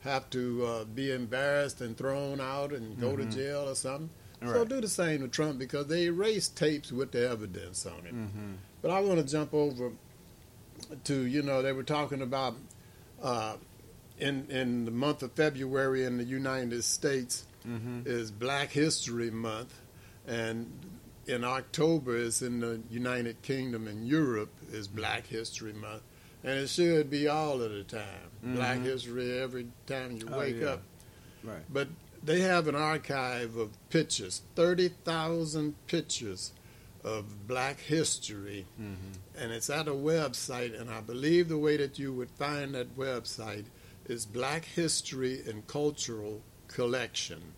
[SPEAKER 4] have to uh, be embarrassed and thrown out and go
[SPEAKER 3] Mhm.
[SPEAKER 4] to jail or something. So do the same to Trump because they erased tapes with the evidence on it.
[SPEAKER 3] Mm-hmm.
[SPEAKER 4] But I want to jump over to you know they were talking about uh, in in the month of February in the United States
[SPEAKER 3] Mhm.
[SPEAKER 4] is Black History Month, and in October is in the United Kingdom and Europe is Black History Month, and it should be all of the time Black
[SPEAKER 3] Mhm.
[SPEAKER 4] History every time you
[SPEAKER 3] Oh,
[SPEAKER 4] wake
[SPEAKER 3] yeah.
[SPEAKER 4] up.
[SPEAKER 3] Right.
[SPEAKER 4] But they have an archive of pictures, 30,000 pictures of black history.
[SPEAKER 3] Mm-hmm.
[SPEAKER 4] And it's at a website, and I believe the way that you would find that website is Black History and Cultural Collection.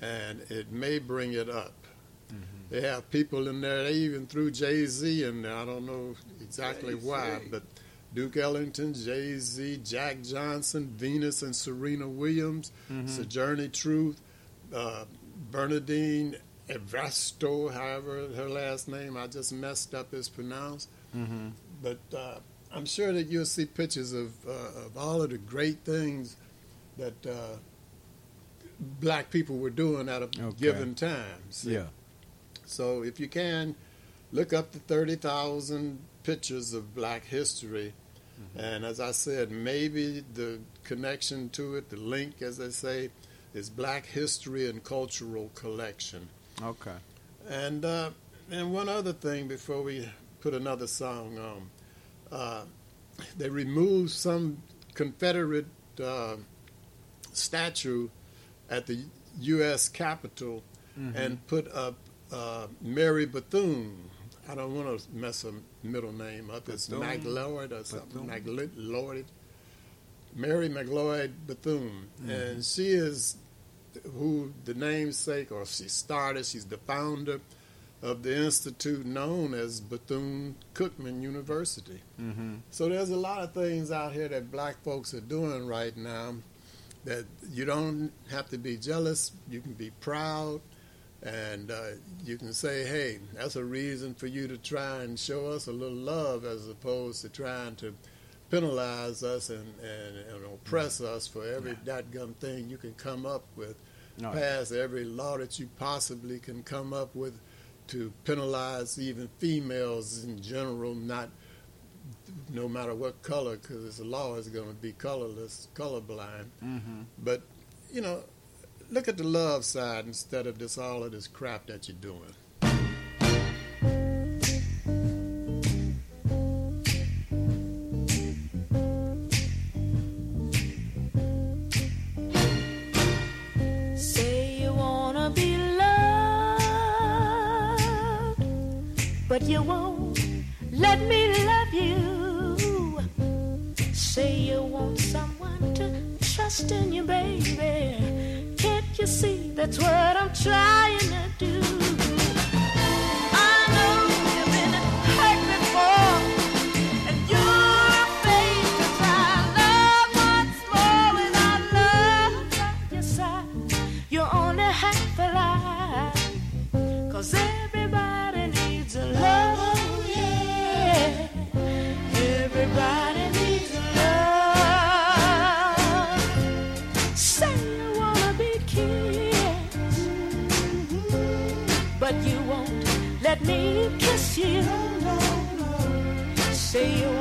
[SPEAKER 4] And it may bring it up. They have people in there, they even threw Jay Z in there. I don't know exactly why, but Duke Ellington, Jay Z, Jack Johnson, Venus and Serena Williams,
[SPEAKER 3] Mhm.
[SPEAKER 4] Sojourner Truth, uh, Bernardine Evrasto, however her last name I just messed up is pronounced.
[SPEAKER 3] Mm-hmm.
[SPEAKER 4] But uh, I'm sure that you'll see pictures of, uh, of all of the great things that uh, black people were doing at a
[SPEAKER 3] Okay.
[SPEAKER 4] given time. see?
[SPEAKER 3] Yeah.
[SPEAKER 4] So if you can, look up the 30,000 pictures of black history. And as I said, maybe the connection to it, the link, as they say, is Black History and Cultural Collection.
[SPEAKER 3] Okay.
[SPEAKER 4] And uh, and one other thing before we put another song on, uh, they removed some Confederate uh, statue at the U.S. Capitol
[SPEAKER 3] Mhm.
[SPEAKER 4] and put up uh, Mary Bethune. I don't want to mess her middle name up. It's
[SPEAKER 3] Bethune?
[SPEAKER 4] McLeod or something. McLeod. Mary McLeod Bethune.
[SPEAKER 3] Mhm.
[SPEAKER 4] And she is who the namesake, or she started, she's the founder of the institute known as Bethune Cookman University.
[SPEAKER 3] Mm-hmm.
[SPEAKER 4] So there's a lot of things out here that black folks are doing right now that you don't have to be jealous. You can be proud, and uh, you can say, "Hey, that's a reason for you to try and show us a little love, as opposed to trying to penalize us and, and, and oppress us for every dadgum thing you can come up with,
[SPEAKER 3] No.
[SPEAKER 4] pass every law that you possibly can come up with to penalize even females in general, not no matter what color, because this law is going to be colorless, colorblind.
[SPEAKER 3] Mm-hmm.
[SPEAKER 4] But you know, look at the love side instead of this all of this crap that you're doing.
[SPEAKER 7] Say you wanna be loved, but you won't let me love you. Say you want someone to trust in you, baby. See that's what I'm trying to do? Me kiss you. Say you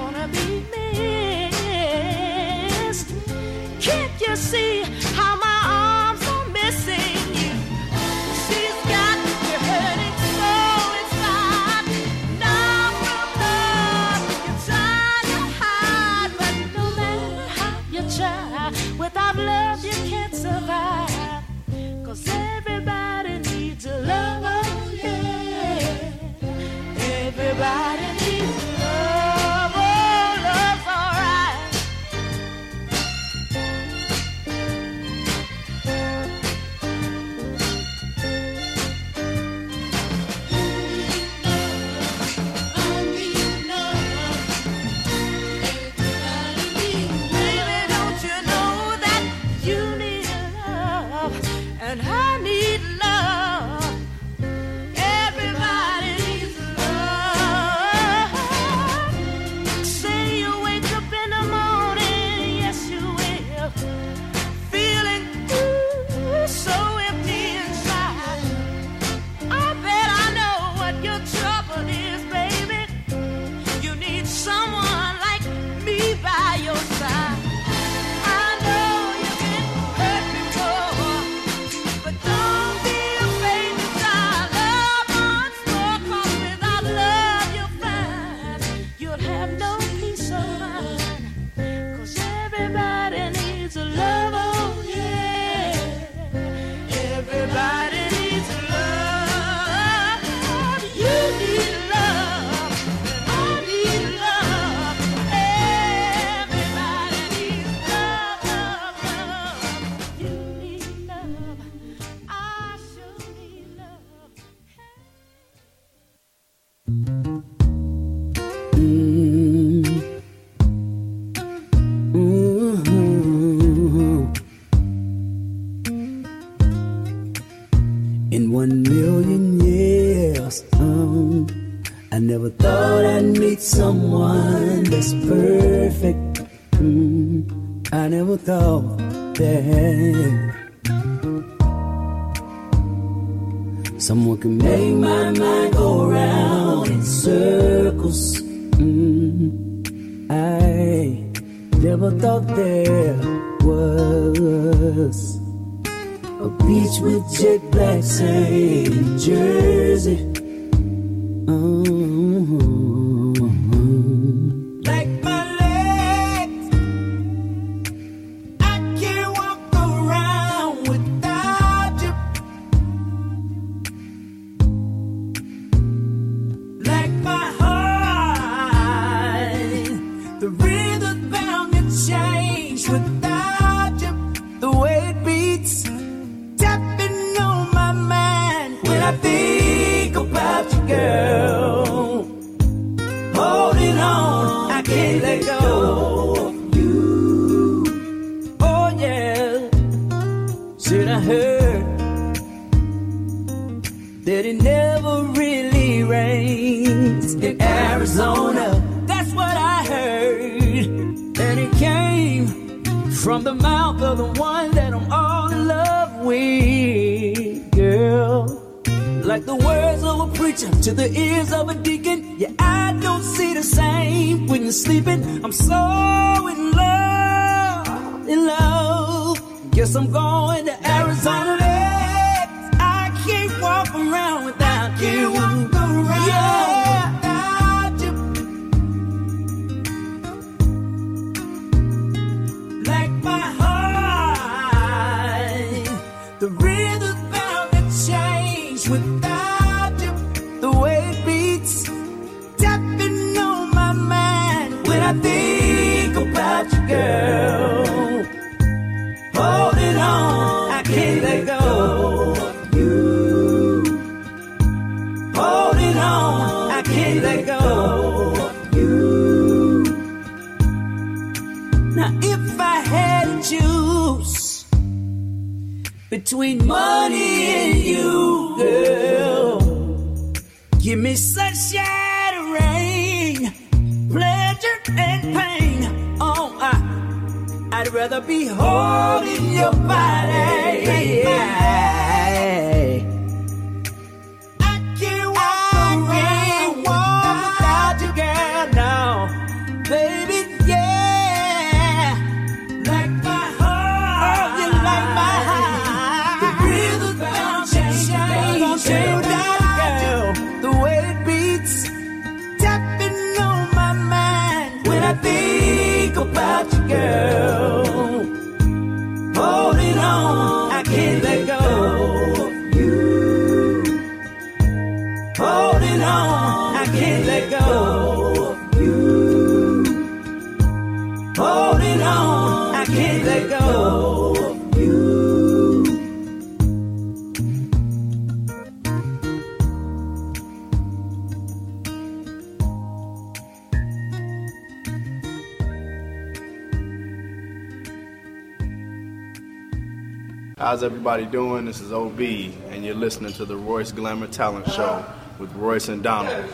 [SPEAKER 15] How's everybody doing? This is OB, and you're listening to the Royce Glamour Talent Show with Royce and Donald.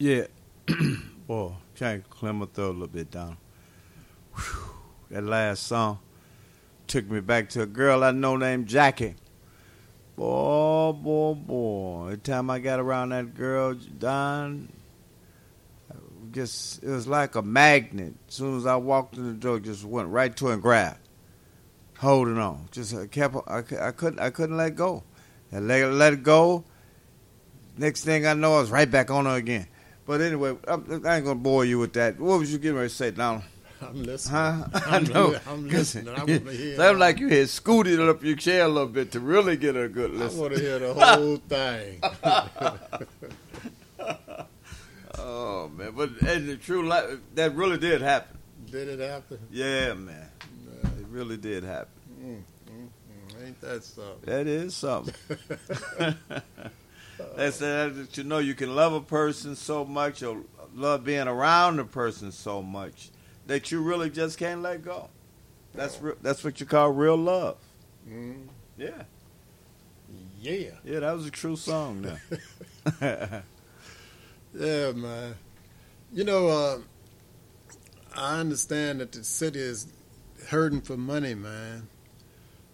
[SPEAKER 3] Yeah. Boy, trying to clear my throat a little bit down. Whew. That last song took me back to a girl I know named Jackie. Boy, boy, boy. Every time I got around that girl, Don, just it was like a magnet. As soon as I walked in the door, just went right to her and grabbed, holding on. Just uh, kept. I, I couldn't. I couldn't let go. I let let it go. Next thing I know, I was right back on her again. But anyway, I'm, I ain't gonna bore you with that. What was you getting ready to say, Donald?
[SPEAKER 4] I'm listening.
[SPEAKER 3] Huh? I know.
[SPEAKER 4] I'm listening. I wanna hear-
[SPEAKER 3] Sound like you had scooted up your chair a little bit to really get a good listen.
[SPEAKER 4] I want to hear the whole thing.
[SPEAKER 3] oh man, but and the true life that really did happen.
[SPEAKER 4] Did it happen?
[SPEAKER 3] Yeah, man, really did happen.
[SPEAKER 4] Mm, mm, mm. Ain't that something?
[SPEAKER 3] That is something. That's that you know you can love a person so much or love being around a person so much that you really just can't let go. That's re- that's what you call real love.
[SPEAKER 4] Mm.
[SPEAKER 3] Yeah.
[SPEAKER 4] Yeah.
[SPEAKER 3] Yeah, that was a true song now.
[SPEAKER 4] Yeah, man. You know, uh, I understand that the city is hurting for money, man.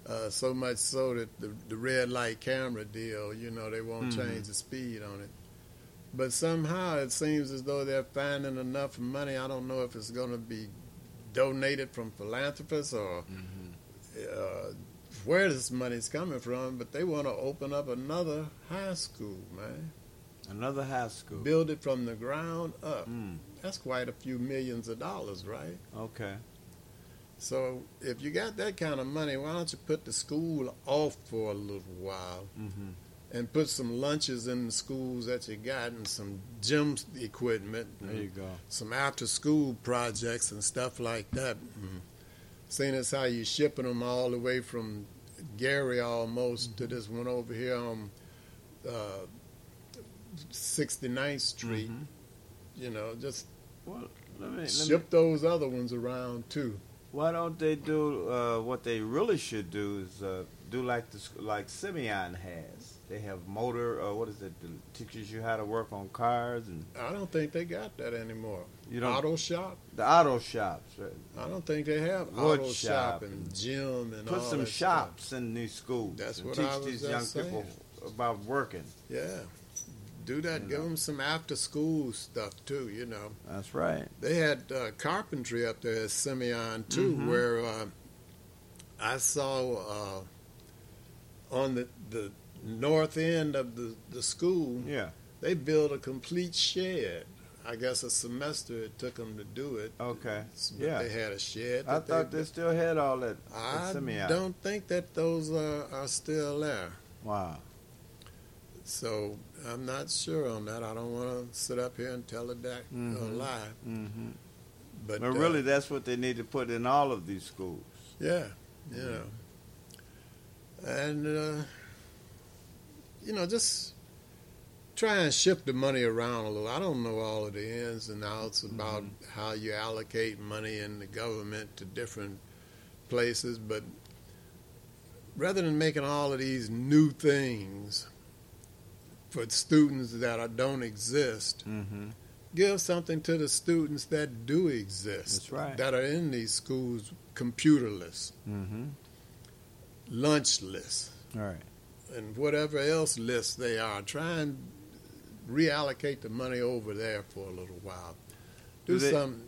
[SPEAKER 4] Uh, so much so that the, the red light camera deal, you know, they won't
[SPEAKER 3] Mhm.
[SPEAKER 4] change the speed on it. But somehow it seems as though they're finding enough money. I don't know if it's going to be donated from philanthropists or uh, where this money's coming from, but they want to open up another high school, man.
[SPEAKER 3] Another high school.
[SPEAKER 4] Build it from the ground up.
[SPEAKER 3] Mm.
[SPEAKER 4] That's quite a few millions of dollars, right?
[SPEAKER 3] Okay.
[SPEAKER 4] So if you got that kind of money, why don't you put the school off for a little while
[SPEAKER 3] Mhm.
[SPEAKER 4] and put some lunches in the schools that you got and some gym equipment.
[SPEAKER 3] There you go.
[SPEAKER 4] Some after school projects and stuff like that. Mm. Seeing as how you're shipping them all the way from Gary almost to this one over here on uh, 69th Street.
[SPEAKER 3] Mhm.
[SPEAKER 4] You know, just
[SPEAKER 3] Well, let me, let me
[SPEAKER 4] ship those other ones around too.
[SPEAKER 3] Why don't they do uh, what they really should do is uh, do like the like Simeon has. They have motor. Uh, what is it? Teaches you how to work on cars and
[SPEAKER 4] I don't think they got that anymore.
[SPEAKER 3] You don't-
[SPEAKER 4] auto shop.
[SPEAKER 3] the auto shops. Right?
[SPEAKER 4] I don't think they have
[SPEAKER 3] Wood
[SPEAKER 4] auto shop,
[SPEAKER 3] shop
[SPEAKER 4] and gym and all
[SPEAKER 3] Put
[SPEAKER 4] some
[SPEAKER 3] shops in these schools.
[SPEAKER 4] That's
[SPEAKER 3] and
[SPEAKER 4] what
[SPEAKER 3] teach
[SPEAKER 4] I was
[SPEAKER 3] these young
[SPEAKER 4] saying.
[SPEAKER 3] people about working.
[SPEAKER 4] Yeah, do that. Give them some after school stuff too. You know.
[SPEAKER 3] That's right.
[SPEAKER 4] They had uh, carpentry up there at Simeon too,
[SPEAKER 3] Mhm.
[SPEAKER 4] where uh, I saw uh, on the the north end of the the school.
[SPEAKER 3] Yeah.
[SPEAKER 4] They built a complete shed. I guess a semester it took them to do it.
[SPEAKER 3] Okay.
[SPEAKER 4] But
[SPEAKER 3] Yeah.
[SPEAKER 4] They had a shed.
[SPEAKER 3] I thought they still had all that. at
[SPEAKER 4] I
[SPEAKER 3] Simeon.
[SPEAKER 4] don't think that those are, are still there.
[SPEAKER 3] Wow.
[SPEAKER 4] So I'm not sure on that. I don't want to sit up here and tell a, da- a
[SPEAKER 3] Mhm.
[SPEAKER 4] lie.
[SPEAKER 3] Mm-hmm.
[SPEAKER 4] But
[SPEAKER 3] But
[SPEAKER 4] uh,
[SPEAKER 3] really, that's what they need to put in all of these schools.
[SPEAKER 4] Yeah, you know. And, uh, you know, just try and shift the money around a little. I don't know all of the ins and outs about how you allocate money in the government to different places, but rather than making all of these new things for students that are, don't exist,
[SPEAKER 3] Mm-hmm.
[SPEAKER 4] give something to the students that do exist.
[SPEAKER 3] That's right.
[SPEAKER 4] That are in these schools computerless,
[SPEAKER 3] Mm-hmm.
[SPEAKER 4] lunchless,
[SPEAKER 3] All right.
[SPEAKER 4] and whatever else list they are. Try and reallocate the money over there for a little while. Do,
[SPEAKER 3] Do they-
[SPEAKER 4] something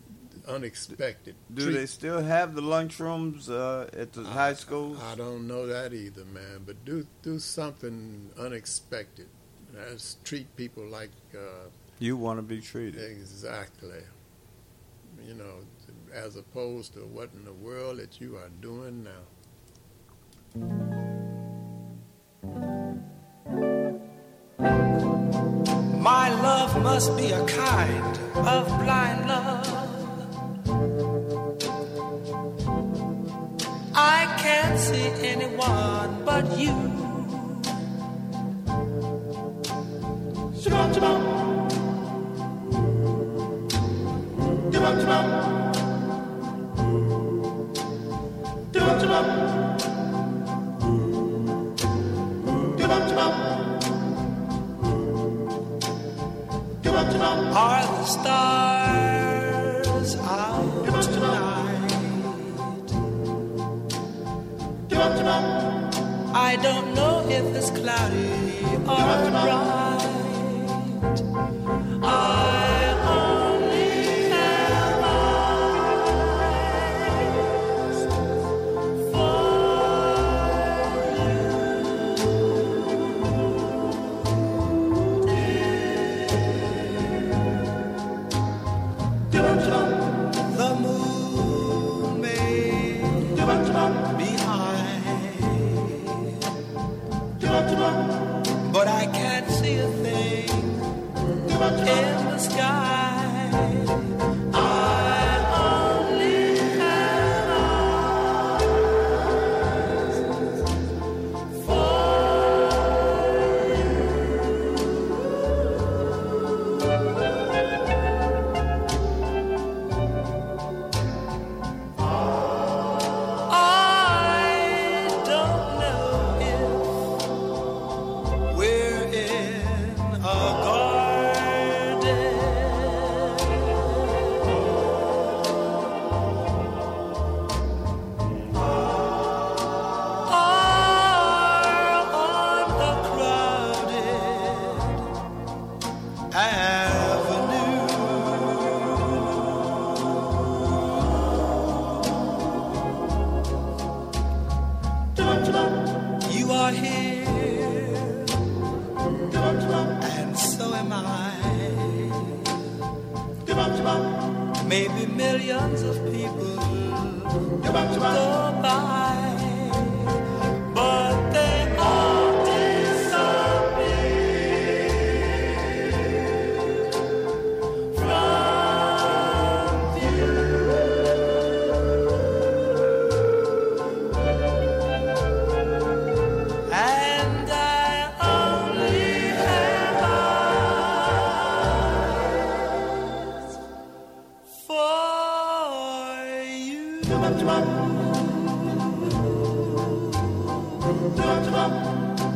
[SPEAKER 4] unexpected.
[SPEAKER 3] Do
[SPEAKER 4] Treat-
[SPEAKER 3] they still have the lunchrooms uh, at the high schools?
[SPEAKER 4] I don't know that either, man. But do do something unexpected. That's treat people like uh,
[SPEAKER 3] you want to be treated.
[SPEAKER 4] exactly. You know, as opposed to what in the world that you are doing now.
[SPEAKER 11] My love must be a kind of blind love. I can't see anyone but you. I don't know if it's cloudy or bright.
[SPEAKER 2] Jump, jump, jump.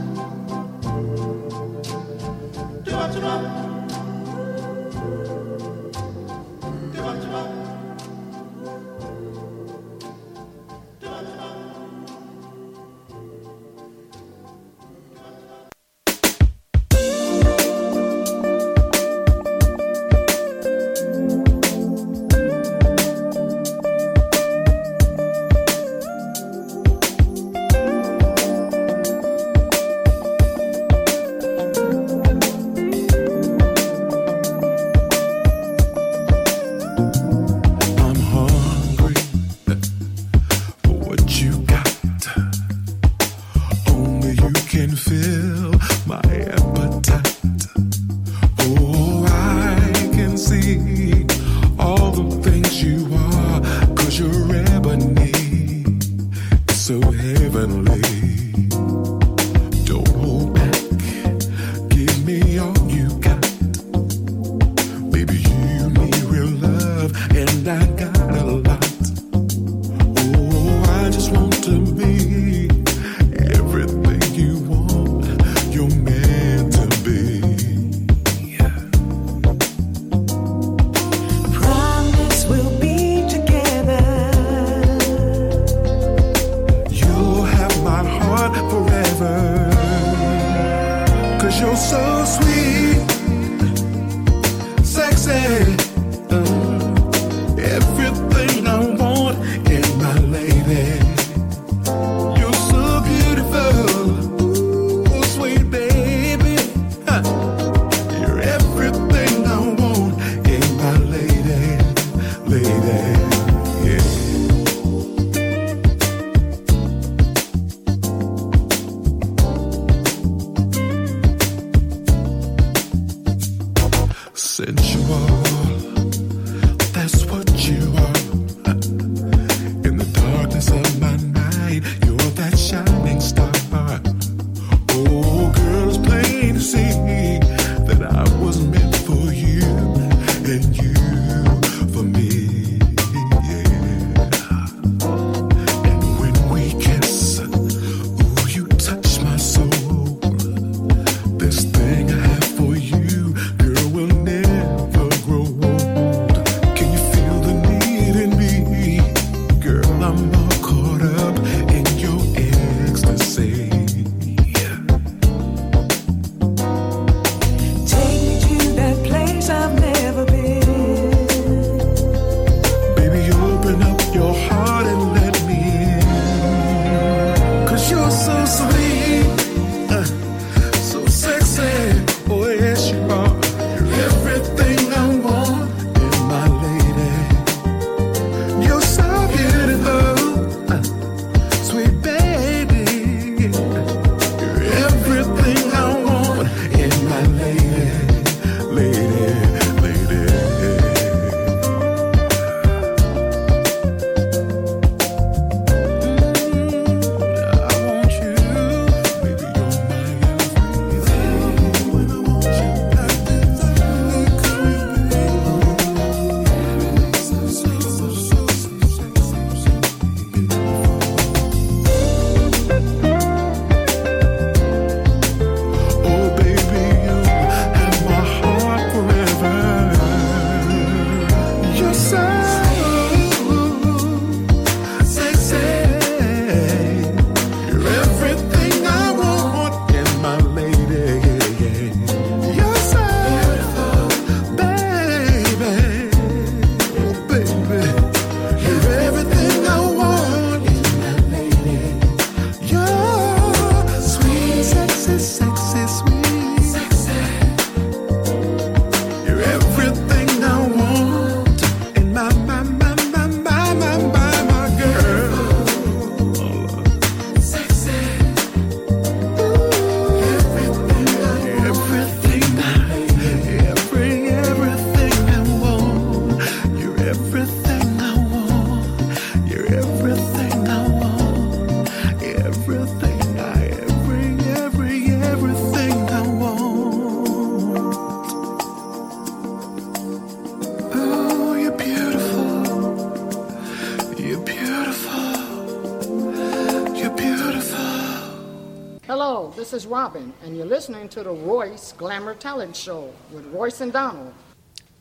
[SPEAKER 2] Is
[SPEAKER 16] Robin, and you're listening to the Royce Glamour Talent Show with Royce and Donald.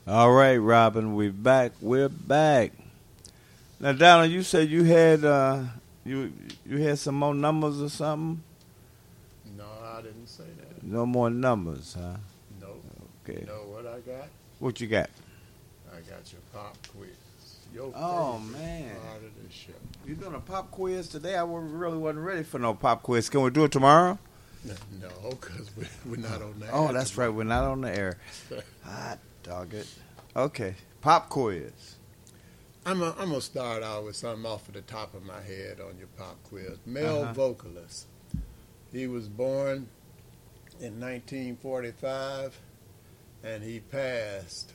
[SPEAKER 3] All right, Robin, we're back. We're back. Now, Donald, you said you had uh, you you had some more numbers or something.
[SPEAKER 4] No, I didn't say that.
[SPEAKER 3] No more numbers, huh?
[SPEAKER 4] No.
[SPEAKER 3] Okay.
[SPEAKER 4] You know what I got?
[SPEAKER 3] What you got?
[SPEAKER 4] I got your pop quiz. Your
[SPEAKER 3] Oh, man.
[SPEAKER 4] Part of the show.
[SPEAKER 3] You're doing a pop quiz today? I really wasn't ready for no pop quiz. Can we do it tomorrow?
[SPEAKER 4] No, because we, we're not on that.
[SPEAKER 3] Oh, that's right. We're not on the air. Hot dog it. Okay, pop quiz.
[SPEAKER 4] I'm I'm gonna start out with something off of the top of my head on your pop quiz. Male
[SPEAKER 3] Uh-huh.
[SPEAKER 4] vocalist. He was born in 1945, and he passed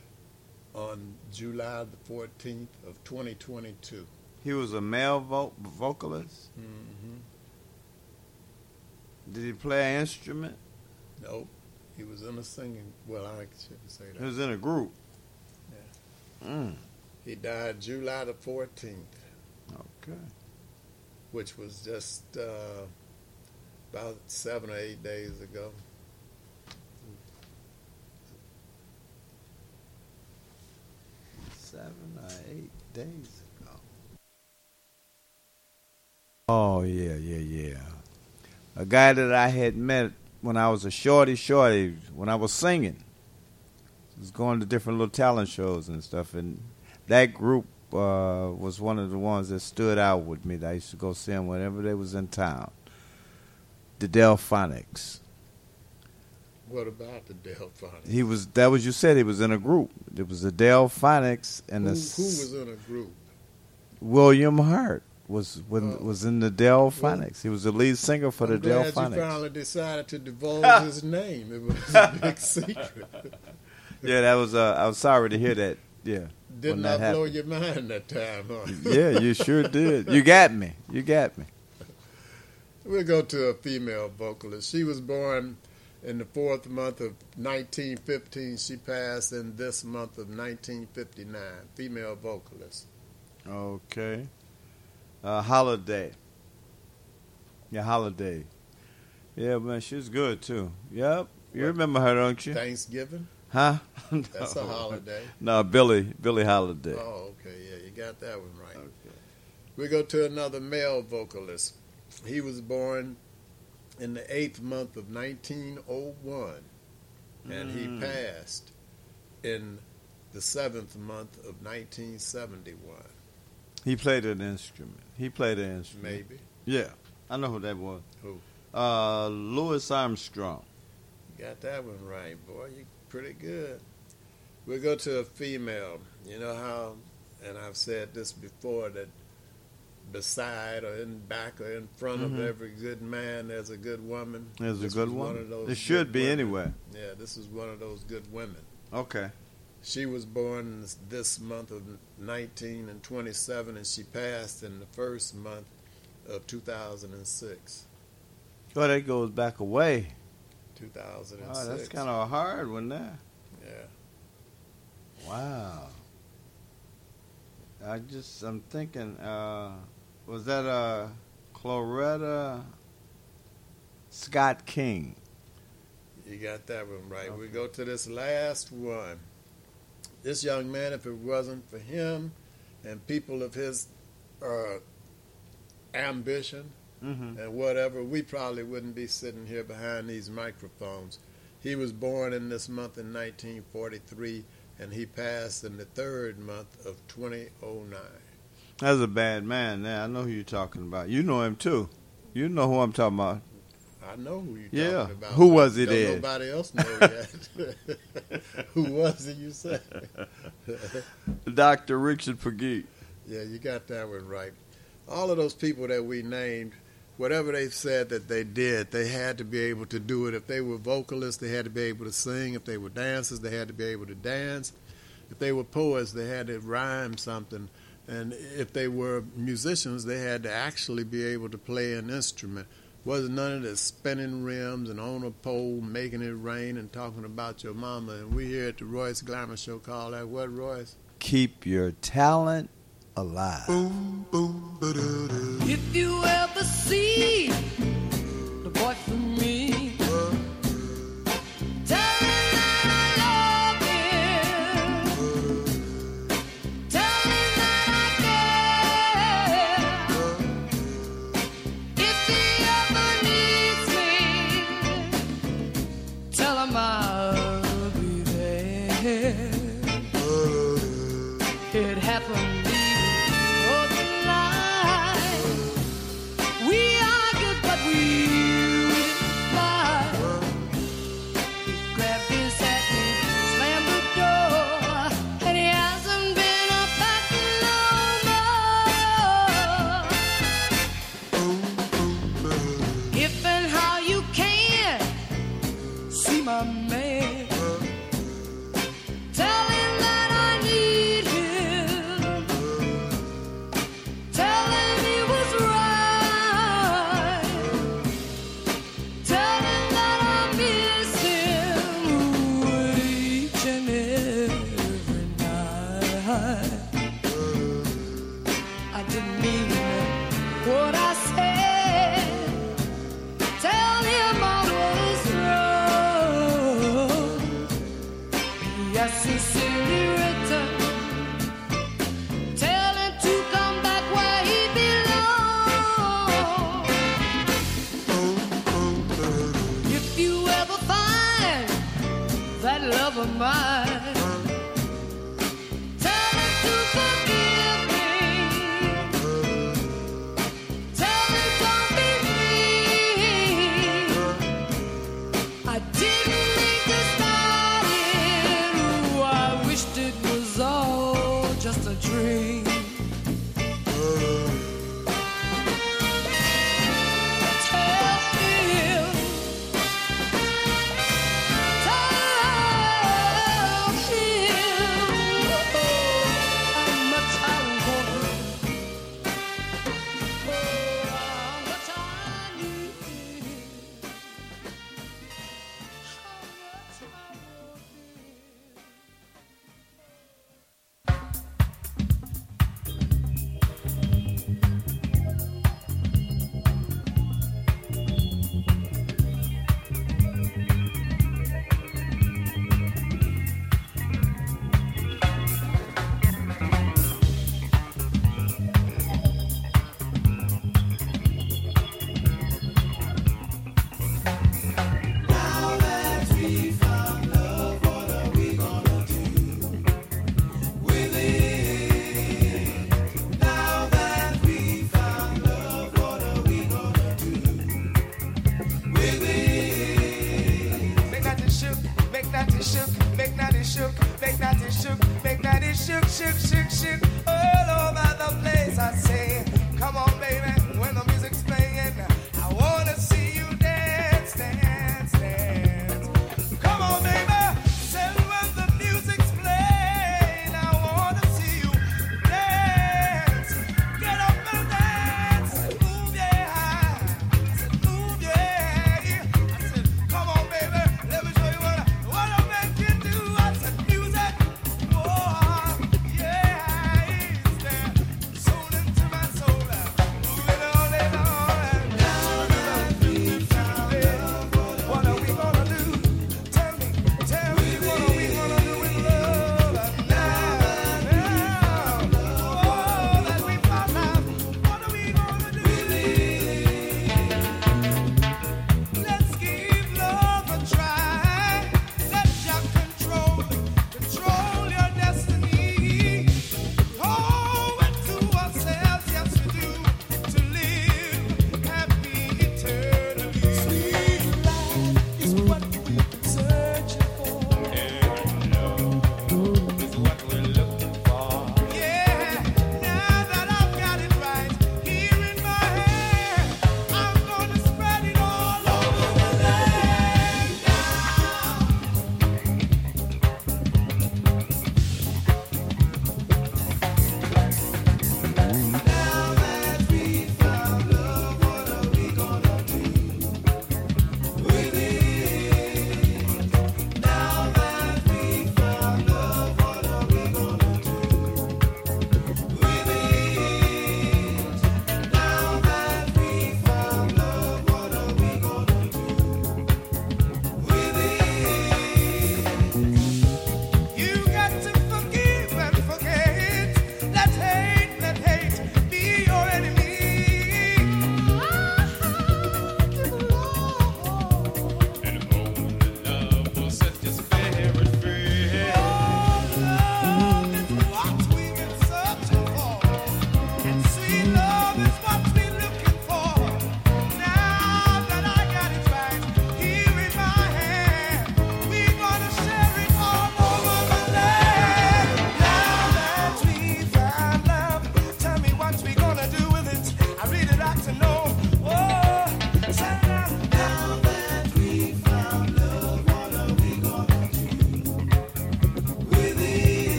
[SPEAKER 4] on July the 14th of 2022.
[SPEAKER 3] He was a male vo- vocalist.
[SPEAKER 4] Mm-hmm.
[SPEAKER 3] Did he play an instrument?
[SPEAKER 4] Nope. He was in a singing. Well, I shouldn't say that.
[SPEAKER 3] He was in a group.
[SPEAKER 4] Yeah.
[SPEAKER 3] Mm.
[SPEAKER 4] He died July the 14th,
[SPEAKER 3] Okay.
[SPEAKER 4] which was just uh, about seven or eight days ago.
[SPEAKER 3] Seven or eight days ago. Oh yeah, yeah, yeah. A guy that I had met when I was a shorty, shorty, when I was singing. Was going to different little talent shows and stuff, and that group uh, was one of the ones that stood out with me. That I used to go see them whenever they was in town. The Delfonics.
[SPEAKER 4] What about the Delfonics?
[SPEAKER 3] He was that was you said he was in a group. It was the Delfonics and
[SPEAKER 4] Who,
[SPEAKER 3] the
[SPEAKER 4] who was in a group?
[SPEAKER 3] William Hart was when, was in the Delfonics. He was the lead singer for
[SPEAKER 4] Oh. I'm
[SPEAKER 3] the
[SPEAKER 4] glad you finally decided to divulge his name. It was a big secret.
[SPEAKER 3] Yeah, that was. Uh, I was sorry to hear that. Yeah,
[SPEAKER 4] Didn't I
[SPEAKER 3] that
[SPEAKER 4] blow your mind that time, huh?
[SPEAKER 3] yeah, you sure did. You got me. You got me.
[SPEAKER 4] We'll go to a female vocalist. She was born in the fourth month of 1915. She passed in this month of 1959. Female vocalist.
[SPEAKER 3] Okay. Uh, holiday. Yeah, holiday. Yeah, man, she's good too. Yep, you remember her, don't you?
[SPEAKER 4] Thanksgiving?
[SPEAKER 3] Huh?
[SPEAKER 4] That's a holiday.
[SPEAKER 3] No, Billie, Billie Holiday.
[SPEAKER 4] Oh, okay. Yeah, you got that one right. We go to another male vocalist. He was born in the eighth month of 1901, and he
[SPEAKER 3] Mm.
[SPEAKER 4] passed in the seventh month of 1971.
[SPEAKER 3] He played an instrument. He played an instrument.
[SPEAKER 4] Maybe.
[SPEAKER 3] Yeah, I know who that was.
[SPEAKER 4] Who?
[SPEAKER 3] Uh, Louis Armstrong.
[SPEAKER 4] You got that one right, boy. You're pretty good. We'll go to a female. You know how, and I've said this before, that beside or in back or in front
[SPEAKER 3] Mhm.
[SPEAKER 4] of every good man, there's a good woman.
[SPEAKER 3] There's a good
[SPEAKER 4] was one
[SPEAKER 3] woman.
[SPEAKER 4] of those
[SPEAKER 3] There should be
[SPEAKER 4] women.
[SPEAKER 3] anyway.
[SPEAKER 4] Yeah, this is one of those good women.
[SPEAKER 3] Okay.
[SPEAKER 4] She was born this- month of 19 and 27, and she passed in the first month of 2006.
[SPEAKER 3] Oh, that goes back away.
[SPEAKER 4] 2006.
[SPEAKER 3] Oh, that's kind of a hard one there.
[SPEAKER 4] Yeah.
[SPEAKER 3] Wow. I just, I'm thinking, uh, was that uh, Coretta Scott King?
[SPEAKER 4] You got that one right. We go to this last one. This young man, if it wasn't for him and people of his uh, ambition
[SPEAKER 3] Mhm.
[SPEAKER 4] and whatever, we probably wouldn't be sitting here behind these microphones. He was born in this month in 1943, and he passed in the third month of 2009.
[SPEAKER 3] That's a bad man there. I know who you're talking about. You know him too. You know who I'm talking about.
[SPEAKER 4] I know who you're
[SPEAKER 3] Yeah.
[SPEAKER 4] talking about.
[SPEAKER 3] Who was it
[SPEAKER 4] Don't
[SPEAKER 3] then?
[SPEAKER 4] Nobody else know yet. who was it? You said.
[SPEAKER 3] Dr. Richard Pegue.
[SPEAKER 4] Yeah, you got that one right. All of those people that we named, whatever they said that they did, they had to be able to do it. If they were vocalists, they had to be able to sing. If they were dancers, they had to be able to dance. If they were poets, they had to rhyme something. And if they were musicians, they had to actually be able to play an instrument. Wasn't none of this spinning rims and on a pole making it rain and talking about your mama. And we here at the Royce Glamour Show call that what, Royce?
[SPEAKER 3] Keep your talent alive.
[SPEAKER 11] Boom, boom, if you ever see the boy from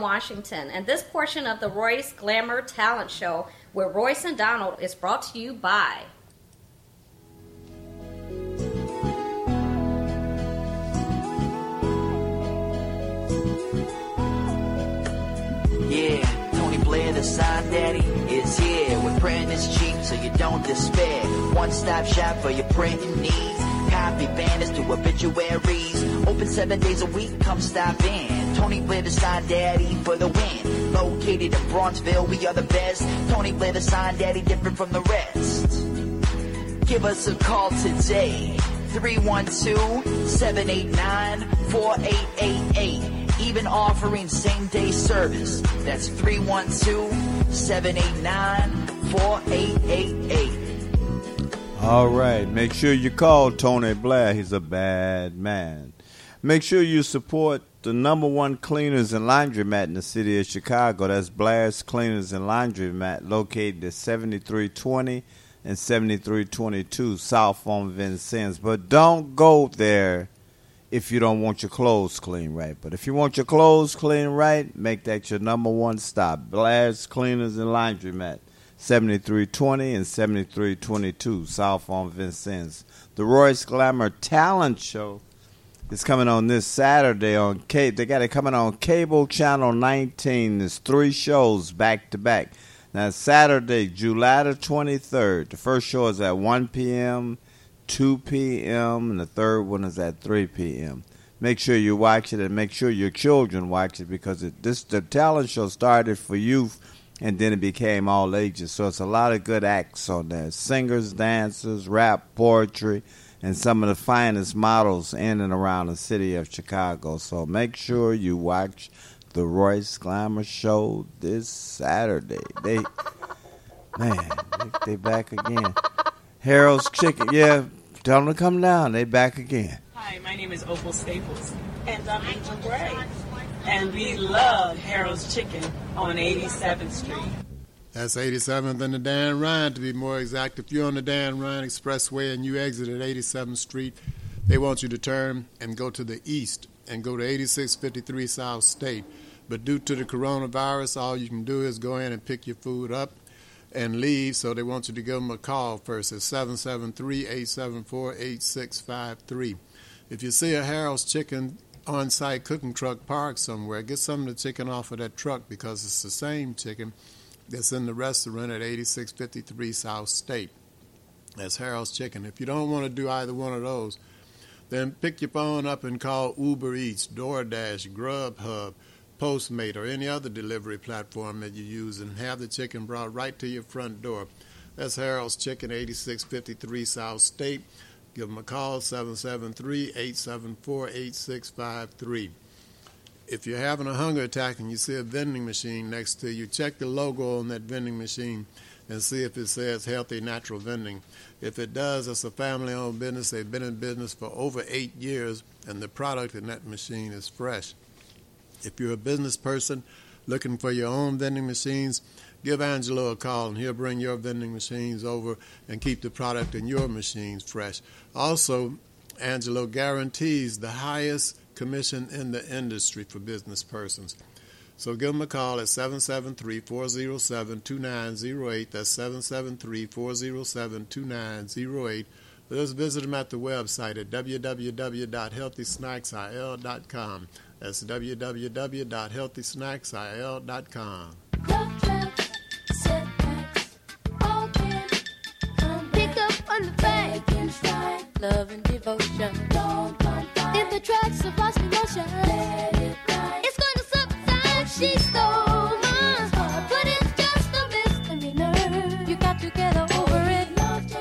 [SPEAKER 8] Washington, and this portion of the Royce Glamour Talent Show with Royce and Donald is brought to you by.
[SPEAKER 9] Yeah, Tony Blair, the sign daddy, is here. With print is cheap, so you don't despair. One stop shop for your printing needs. Copy banners to obituaries. Open seven days a week, the sign daddy for the win. Located in Bronzeville, we are the best. Tony Blair, the sign daddy, different from the rest. Give us a call today. 312-789-4888. Even offering same day service. That's 312-789-4888.
[SPEAKER 3] All right. Make sure you call Tony Blair. He's a bad man. Make sure you support the number one cleaners and laundromat in the city of Chicago. That's Blair's Cleaners and Laundromat, located at 7320 and 7322 South on Vincennes. But don't go there if you don't want your clothes clean right. But if you want your clothes clean right, make that your number one stop. Blair's Cleaners and Laundromat, 7320 and 7322 South on Vincennes. The Royce Glamour Talent Show is coming on this Saturday on K. They got it coming on cable channel 19. There's three shows back to back. Now Saturday, July the 23rd. The first show is at 1 p.m., 2 p.m., and the third one is at 3 p.m. Make sure you watch it and make sure your children watch it because it, this the talent show started for youth and then it became all ages. So it's a lot of good acts on there: singers, dancers, rap, poetry, and some of the finest models in and around the city of Chicago. So make sure you watch the Royce Glamour Show this Saturday. They, man, they, they back again. Harold's Chicken, yeah, tell them to come down. They back again.
[SPEAKER 10] Hi, my name is Opal Staples. And I'm Angel Gray. And we love Harold's Chicken on 87th Street.
[SPEAKER 4] That's 87th and the Dan Ryan, to be more exact. If you're on the Dan Ryan Expressway and you exit at 87th Street, they want you to turn and go to the east and go to 8653 South State. But due to the coronavirus, all you can do is go in and pick your food up and leave. So they want you to give them a call first at 773 874 8653. If you see a Harold's Chicken on site cooking truck parked somewhere, get some of the chicken off of that truck because it's the same chicken that's in the restaurant at 8653 South State. That's Harold's Chicken. If you don't want to do either one of those, then pick your phone up and call Uber Eats, DoorDash, Grubhub, Postmate, or any other delivery platform that you use and have the chicken brought right to your front door. That's Harold's Chicken, 8653 South State. Give them a call, 773 874 8653. If you're having a hunger attack and you see a vending machine next to you, check the logo on that vending machine and see if it says healthy natural vending. If it does, it's a family owned business. They've been in business for over eight years, and the product in that machine is fresh. If you're a business person looking for your own vending machines, give Angelo a call and he'll bring your vending machines over and keep the product in your machines fresh. Also, Angelo guarantees the highest commission in the industry for business persons. So give them a call at 773-407-2908. That's 773-407-2908. Let's visit them at the website at www.healthysnacksil.com. That's www.healthysnacksil.com.
[SPEAKER 11] Pick up on the and stride. Love and devotion. The tracks of lost emotion, it's gonna subside. She stole mine, but it's just a misdemeanor. You got to get over it. Loved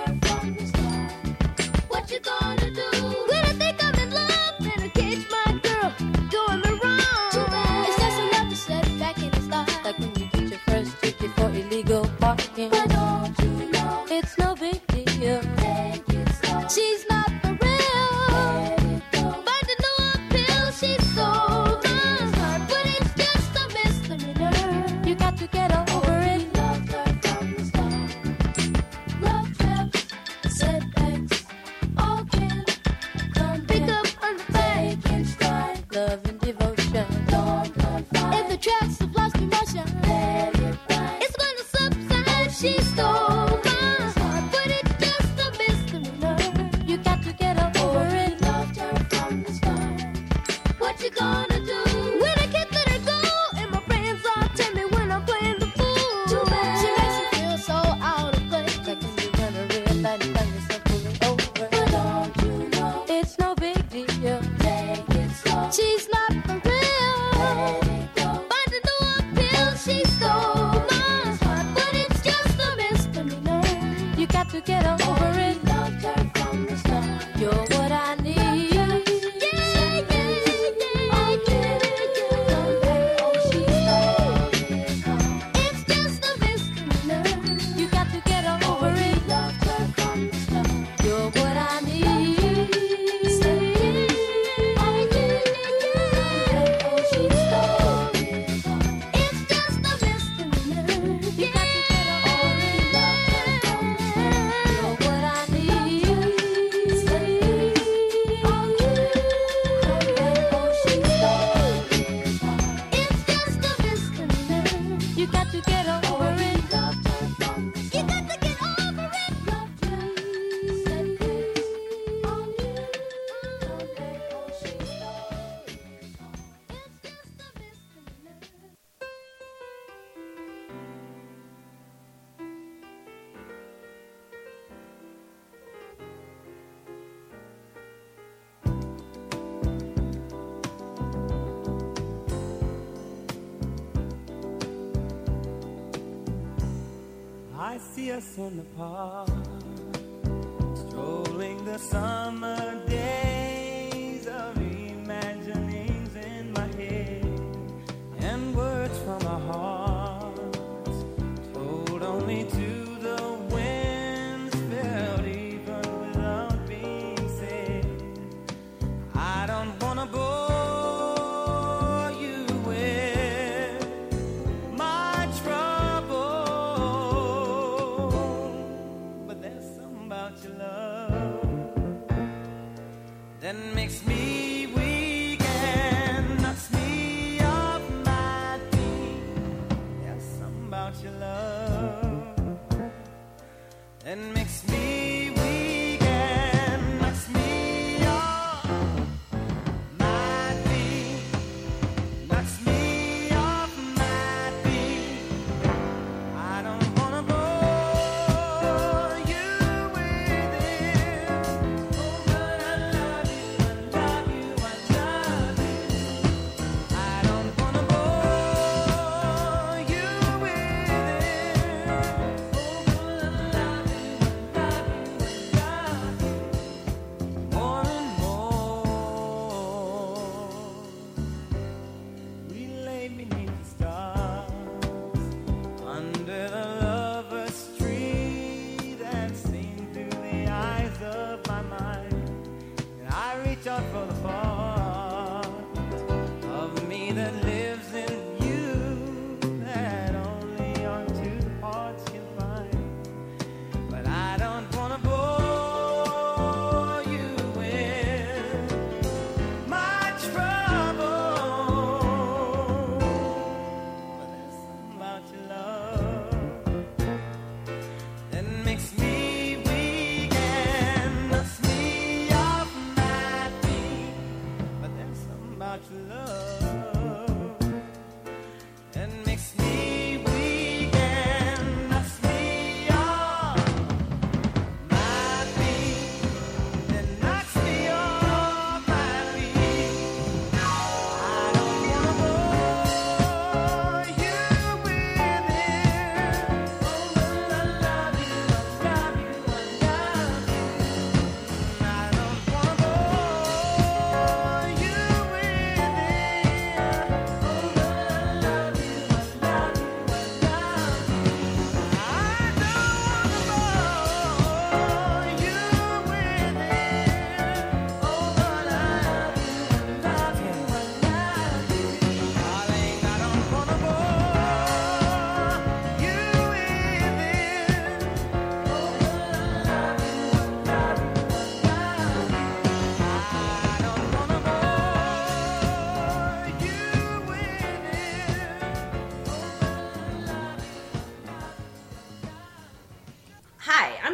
[SPEAKER 11] I
[SPEAKER 17] see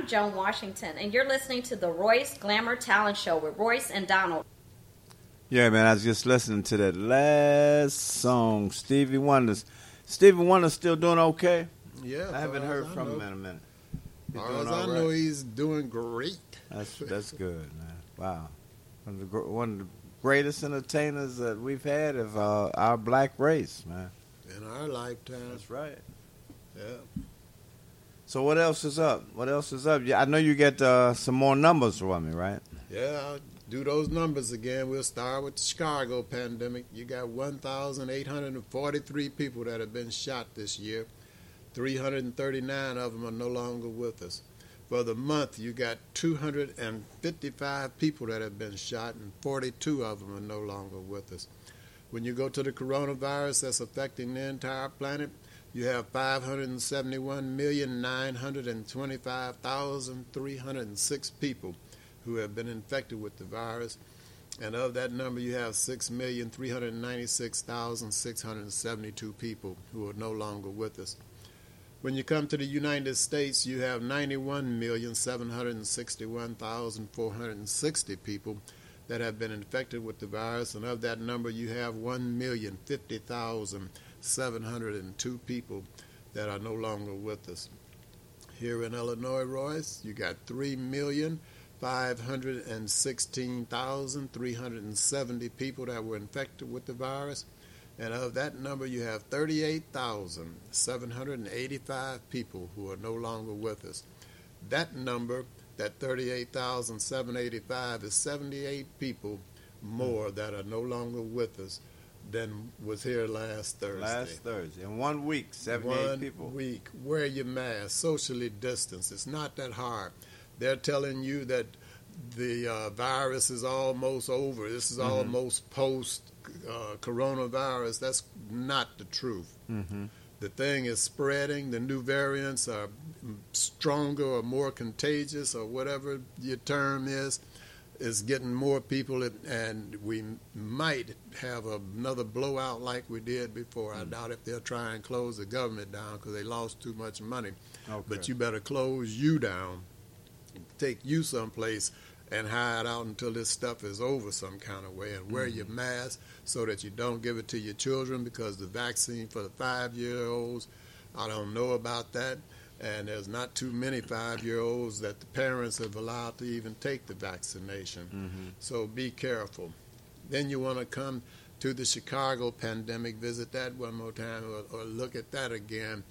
[SPEAKER 8] I'm Joan Washington, and you're listening to the Royce Glamour Talent Show with Royce and Donald.
[SPEAKER 3] Yeah, man, I was just listening to that last song, Stevie Wonder's. Stevie Wonder's still doing okay?
[SPEAKER 4] Yeah,
[SPEAKER 3] I haven't heard
[SPEAKER 4] as I
[SPEAKER 3] from him in a minute. He's
[SPEAKER 4] Far as I
[SPEAKER 3] right.
[SPEAKER 4] know, he's doing great.
[SPEAKER 3] That's that's good, man. Wow, one of the one of the greatest entertainers that we've had of uh, our black race, man.
[SPEAKER 4] In our lifetime.
[SPEAKER 3] That's right.
[SPEAKER 4] Yeah.
[SPEAKER 3] So what else is up? What else is up? Yeah, I know you get uh, some more numbers for me, right?
[SPEAKER 4] Yeah, I'll do those numbers again. We'll start with the Chicago pandemic. You got 1,843 people that have been shot this year. 339 of them are no longer with us. For the month, you got 255 people that have been shot, and 42 of them are no longer with us. When you go to the coronavirus that's affecting the entire planet, you have 571,925,306 people who have been infected with the virus. And of that number, you have 6,396,672 people who are no longer with us. When you come to the United States, you have 91,761,460 people that have been infected with the virus. And of that number, you have 1,050,702 people that are no longer with us. Here in Illinois, Royce, you got 3,516,370 people that were infected with the virus. And of that number, you have 38,785 people who are no longer with us. That number, that 38,785, is 78 people more that are no longer with us than was here last Thursday.
[SPEAKER 3] Last Thursday. In one week, 78
[SPEAKER 4] One
[SPEAKER 3] people.
[SPEAKER 4] week. Wear your mask. Socially distance. It's not that hard. They're telling you that the uh, virus is almost over. This is
[SPEAKER 3] Mhm.
[SPEAKER 4] almost post uh, coronavirus. That's not the truth.
[SPEAKER 3] Mm-hmm.
[SPEAKER 4] The thing is spreading. The new variants are stronger or more contagious or whatever your term is. Is getting more people, and we might have another blowout like we did before. I hmm. doubt if they'll try and close the government down because they lost too much money.
[SPEAKER 3] Okay.
[SPEAKER 4] But you better close you down, take you someplace, and hide out until this stuff is over some kind of way, and wear hmm. your mask so that you don't give it to your children because the vaccine for the five-year-olds, I don't know about that, and there's not too many five-year-olds that the parents have allowed to even take the vaccination.
[SPEAKER 3] Mm-hmm.
[SPEAKER 4] So be careful. Then you want to come to the Chicago pandemic, visit that one more time, or, or look at that again.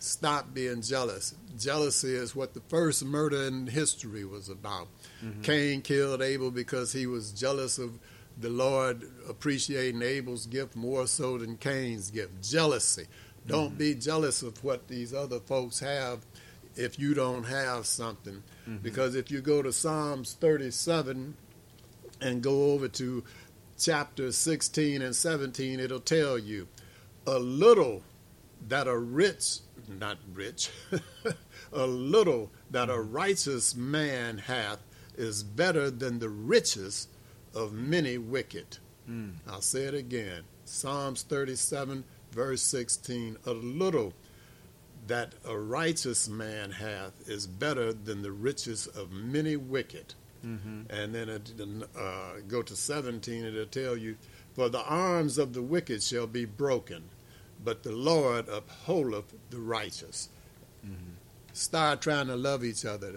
[SPEAKER 4] Stop being jealous. Jealousy is what the first murder in history was about.
[SPEAKER 3] Mhm.
[SPEAKER 4] Cain killed Abel because he was jealous of the Lord appreciating Abel's gift more so than Cain's gift. Jealousy. Don't be jealous of what these other folks have if you don't have something.
[SPEAKER 3] Mhm.
[SPEAKER 4] Because if you go to Psalms 37 and go over to chapter 16 and 17, it'll tell you a little that a rich, not rich, a little that a righteous man hath is better than the riches of many wicked.
[SPEAKER 3] Mm.
[SPEAKER 4] I'll say it again. Psalms 37, verse 16. A little that a righteous man hath is better than the riches of many wicked.
[SPEAKER 3] Mm-hmm.
[SPEAKER 4] And then it, uh, go to 17, it'll tell you, For the arms of the wicked shall be broken, but the Lord upholdeth the righteous.
[SPEAKER 3] Mm-hmm.
[SPEAKER 4] Start trying to love each other.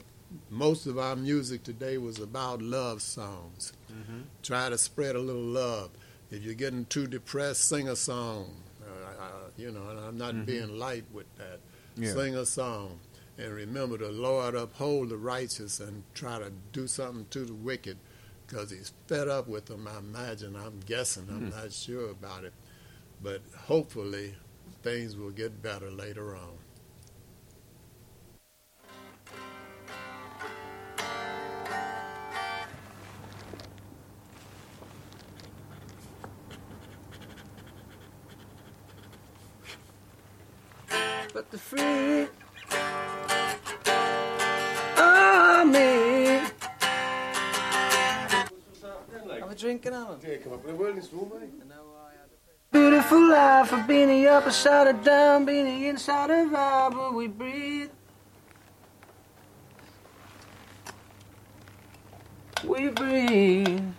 [SPEAKER 4] Most of our music today was about love songs.
[SPEAKER 3] Mm-hmm.
[SPEAKER 4] Try to spread a little love. If you're getting too depressed, sing a song. You know, and I'm not
[SPEAKER 3] Mhm.
[SPEAKER 4] being light with that.
[SPEAKER 3] Yeah.
[SPEAKER 4] Sing a song. And remember, the Lord uphold the righteous and try to do something to the wicked because he's fed up with them, I imagine. I'm guessing. I'm
[SPEAKER 3] Hmm.
[SPEAKER 4] not sure about it. But hopefully, things will get better later on.
[SPEAKER 12] But the free army. Have a drink, Alan. Yeah, come up with I was drinking on Beautiful life of being the upper side of down, being the inside of out, but we breathe. We breathe.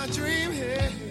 [SPEAKER 12] My
[SPEAKER 18] dream here?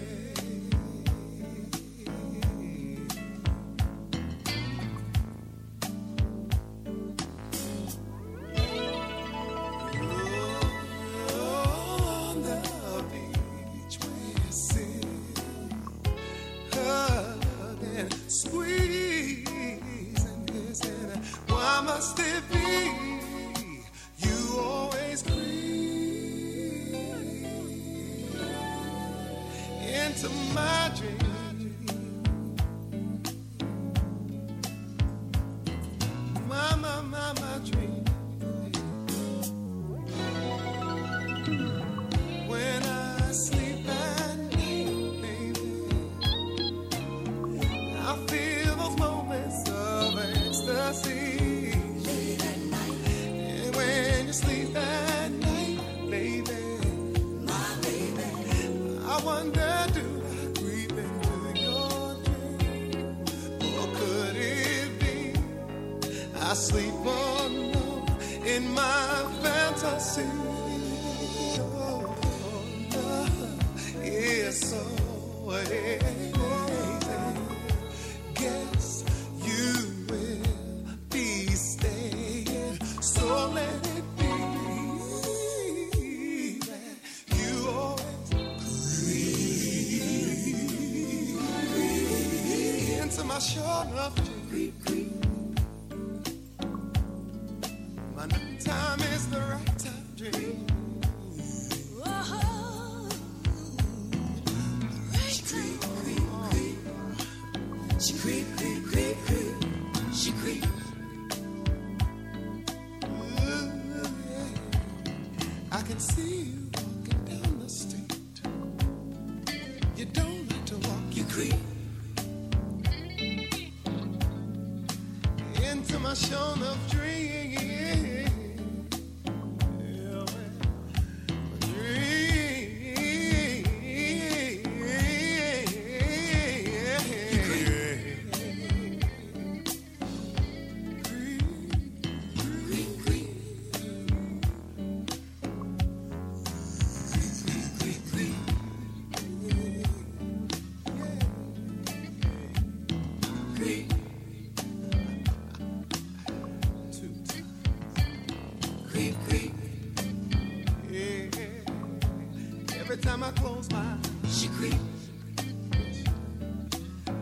[SPEAKER 18] She creep.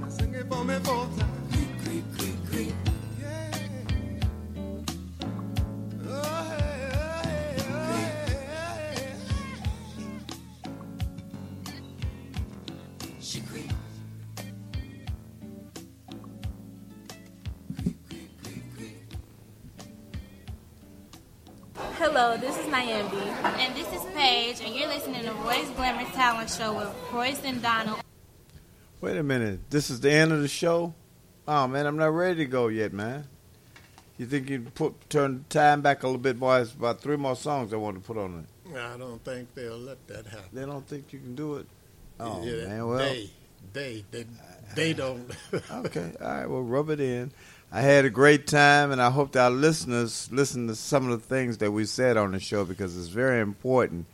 [SPEAKER 18] Sing it for me. Creep, creep, creep, creep. Yeah. Oh, hey, oh, hey, oh, hey, creep.
[SPEAKER 19] Hello, this is Nyambi. And this is Paige, and you're listening to Royce Glamour Talent Show with Royce and Donald.
[SPEAKER 3] Wait a minute. This is the end of the show? Oh man, I'm not ready to go yet, man. You think you put turn time back a little bit, boys? About three more songs I want to put on it.
[SPEAKER 20] I don't think they'll let that happen.
[SPEAKER 3] They don't think you can do it. Oh
[SPEAKER 20] Yeah,
[SPEAKER 3] man, well,
[SPEAKER 20] they, they, they, they uh, don't.
[SPEAKER 3] okay, all right, well, rub it in. I had a great time, and I hope that our listeners listen to some of the things that we said on the show because it's very important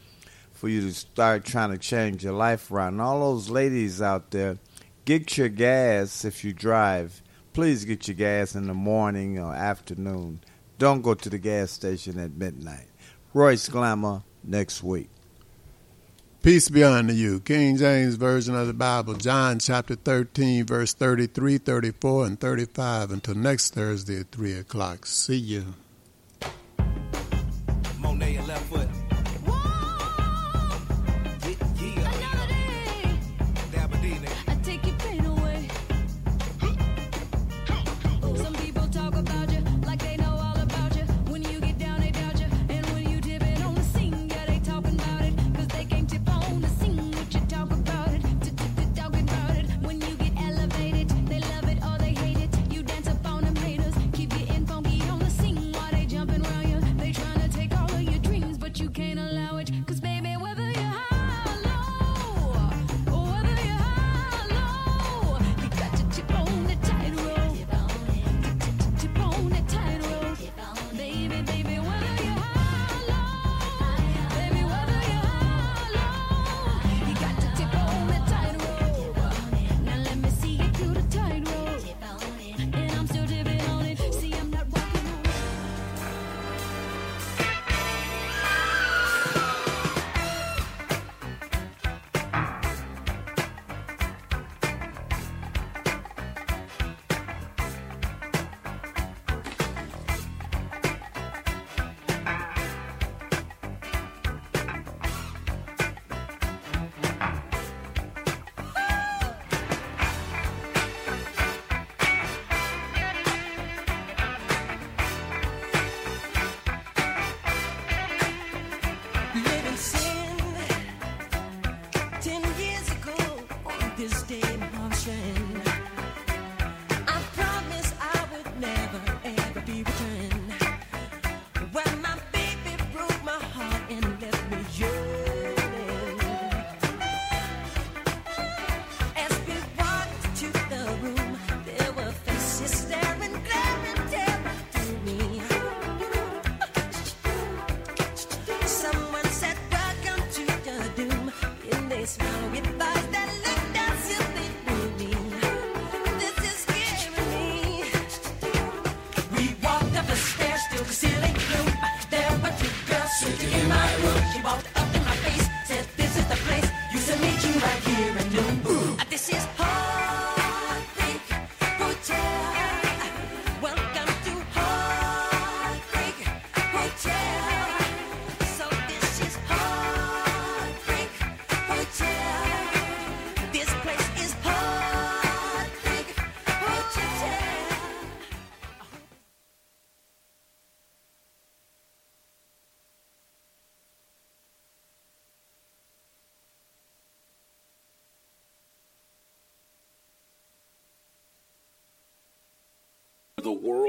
[SPEAKER 3] for you to start trying to change your life around. And all those ladies out there, get your gas if you drive. Please get your gas in the morning or afternoon. Don't go to the gas station at midnight. Royce Glamour next week.
[SPEAKER 20] Peace be unto you. King James Version of the Bible, John chapter 13, verse 33, 34, and 35. Until next Thursday at 3 o'clock. See you.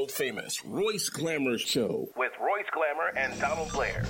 [SPEAKER 1] World famous Royce Glamour Show with Royce Glamour and Donald Blair.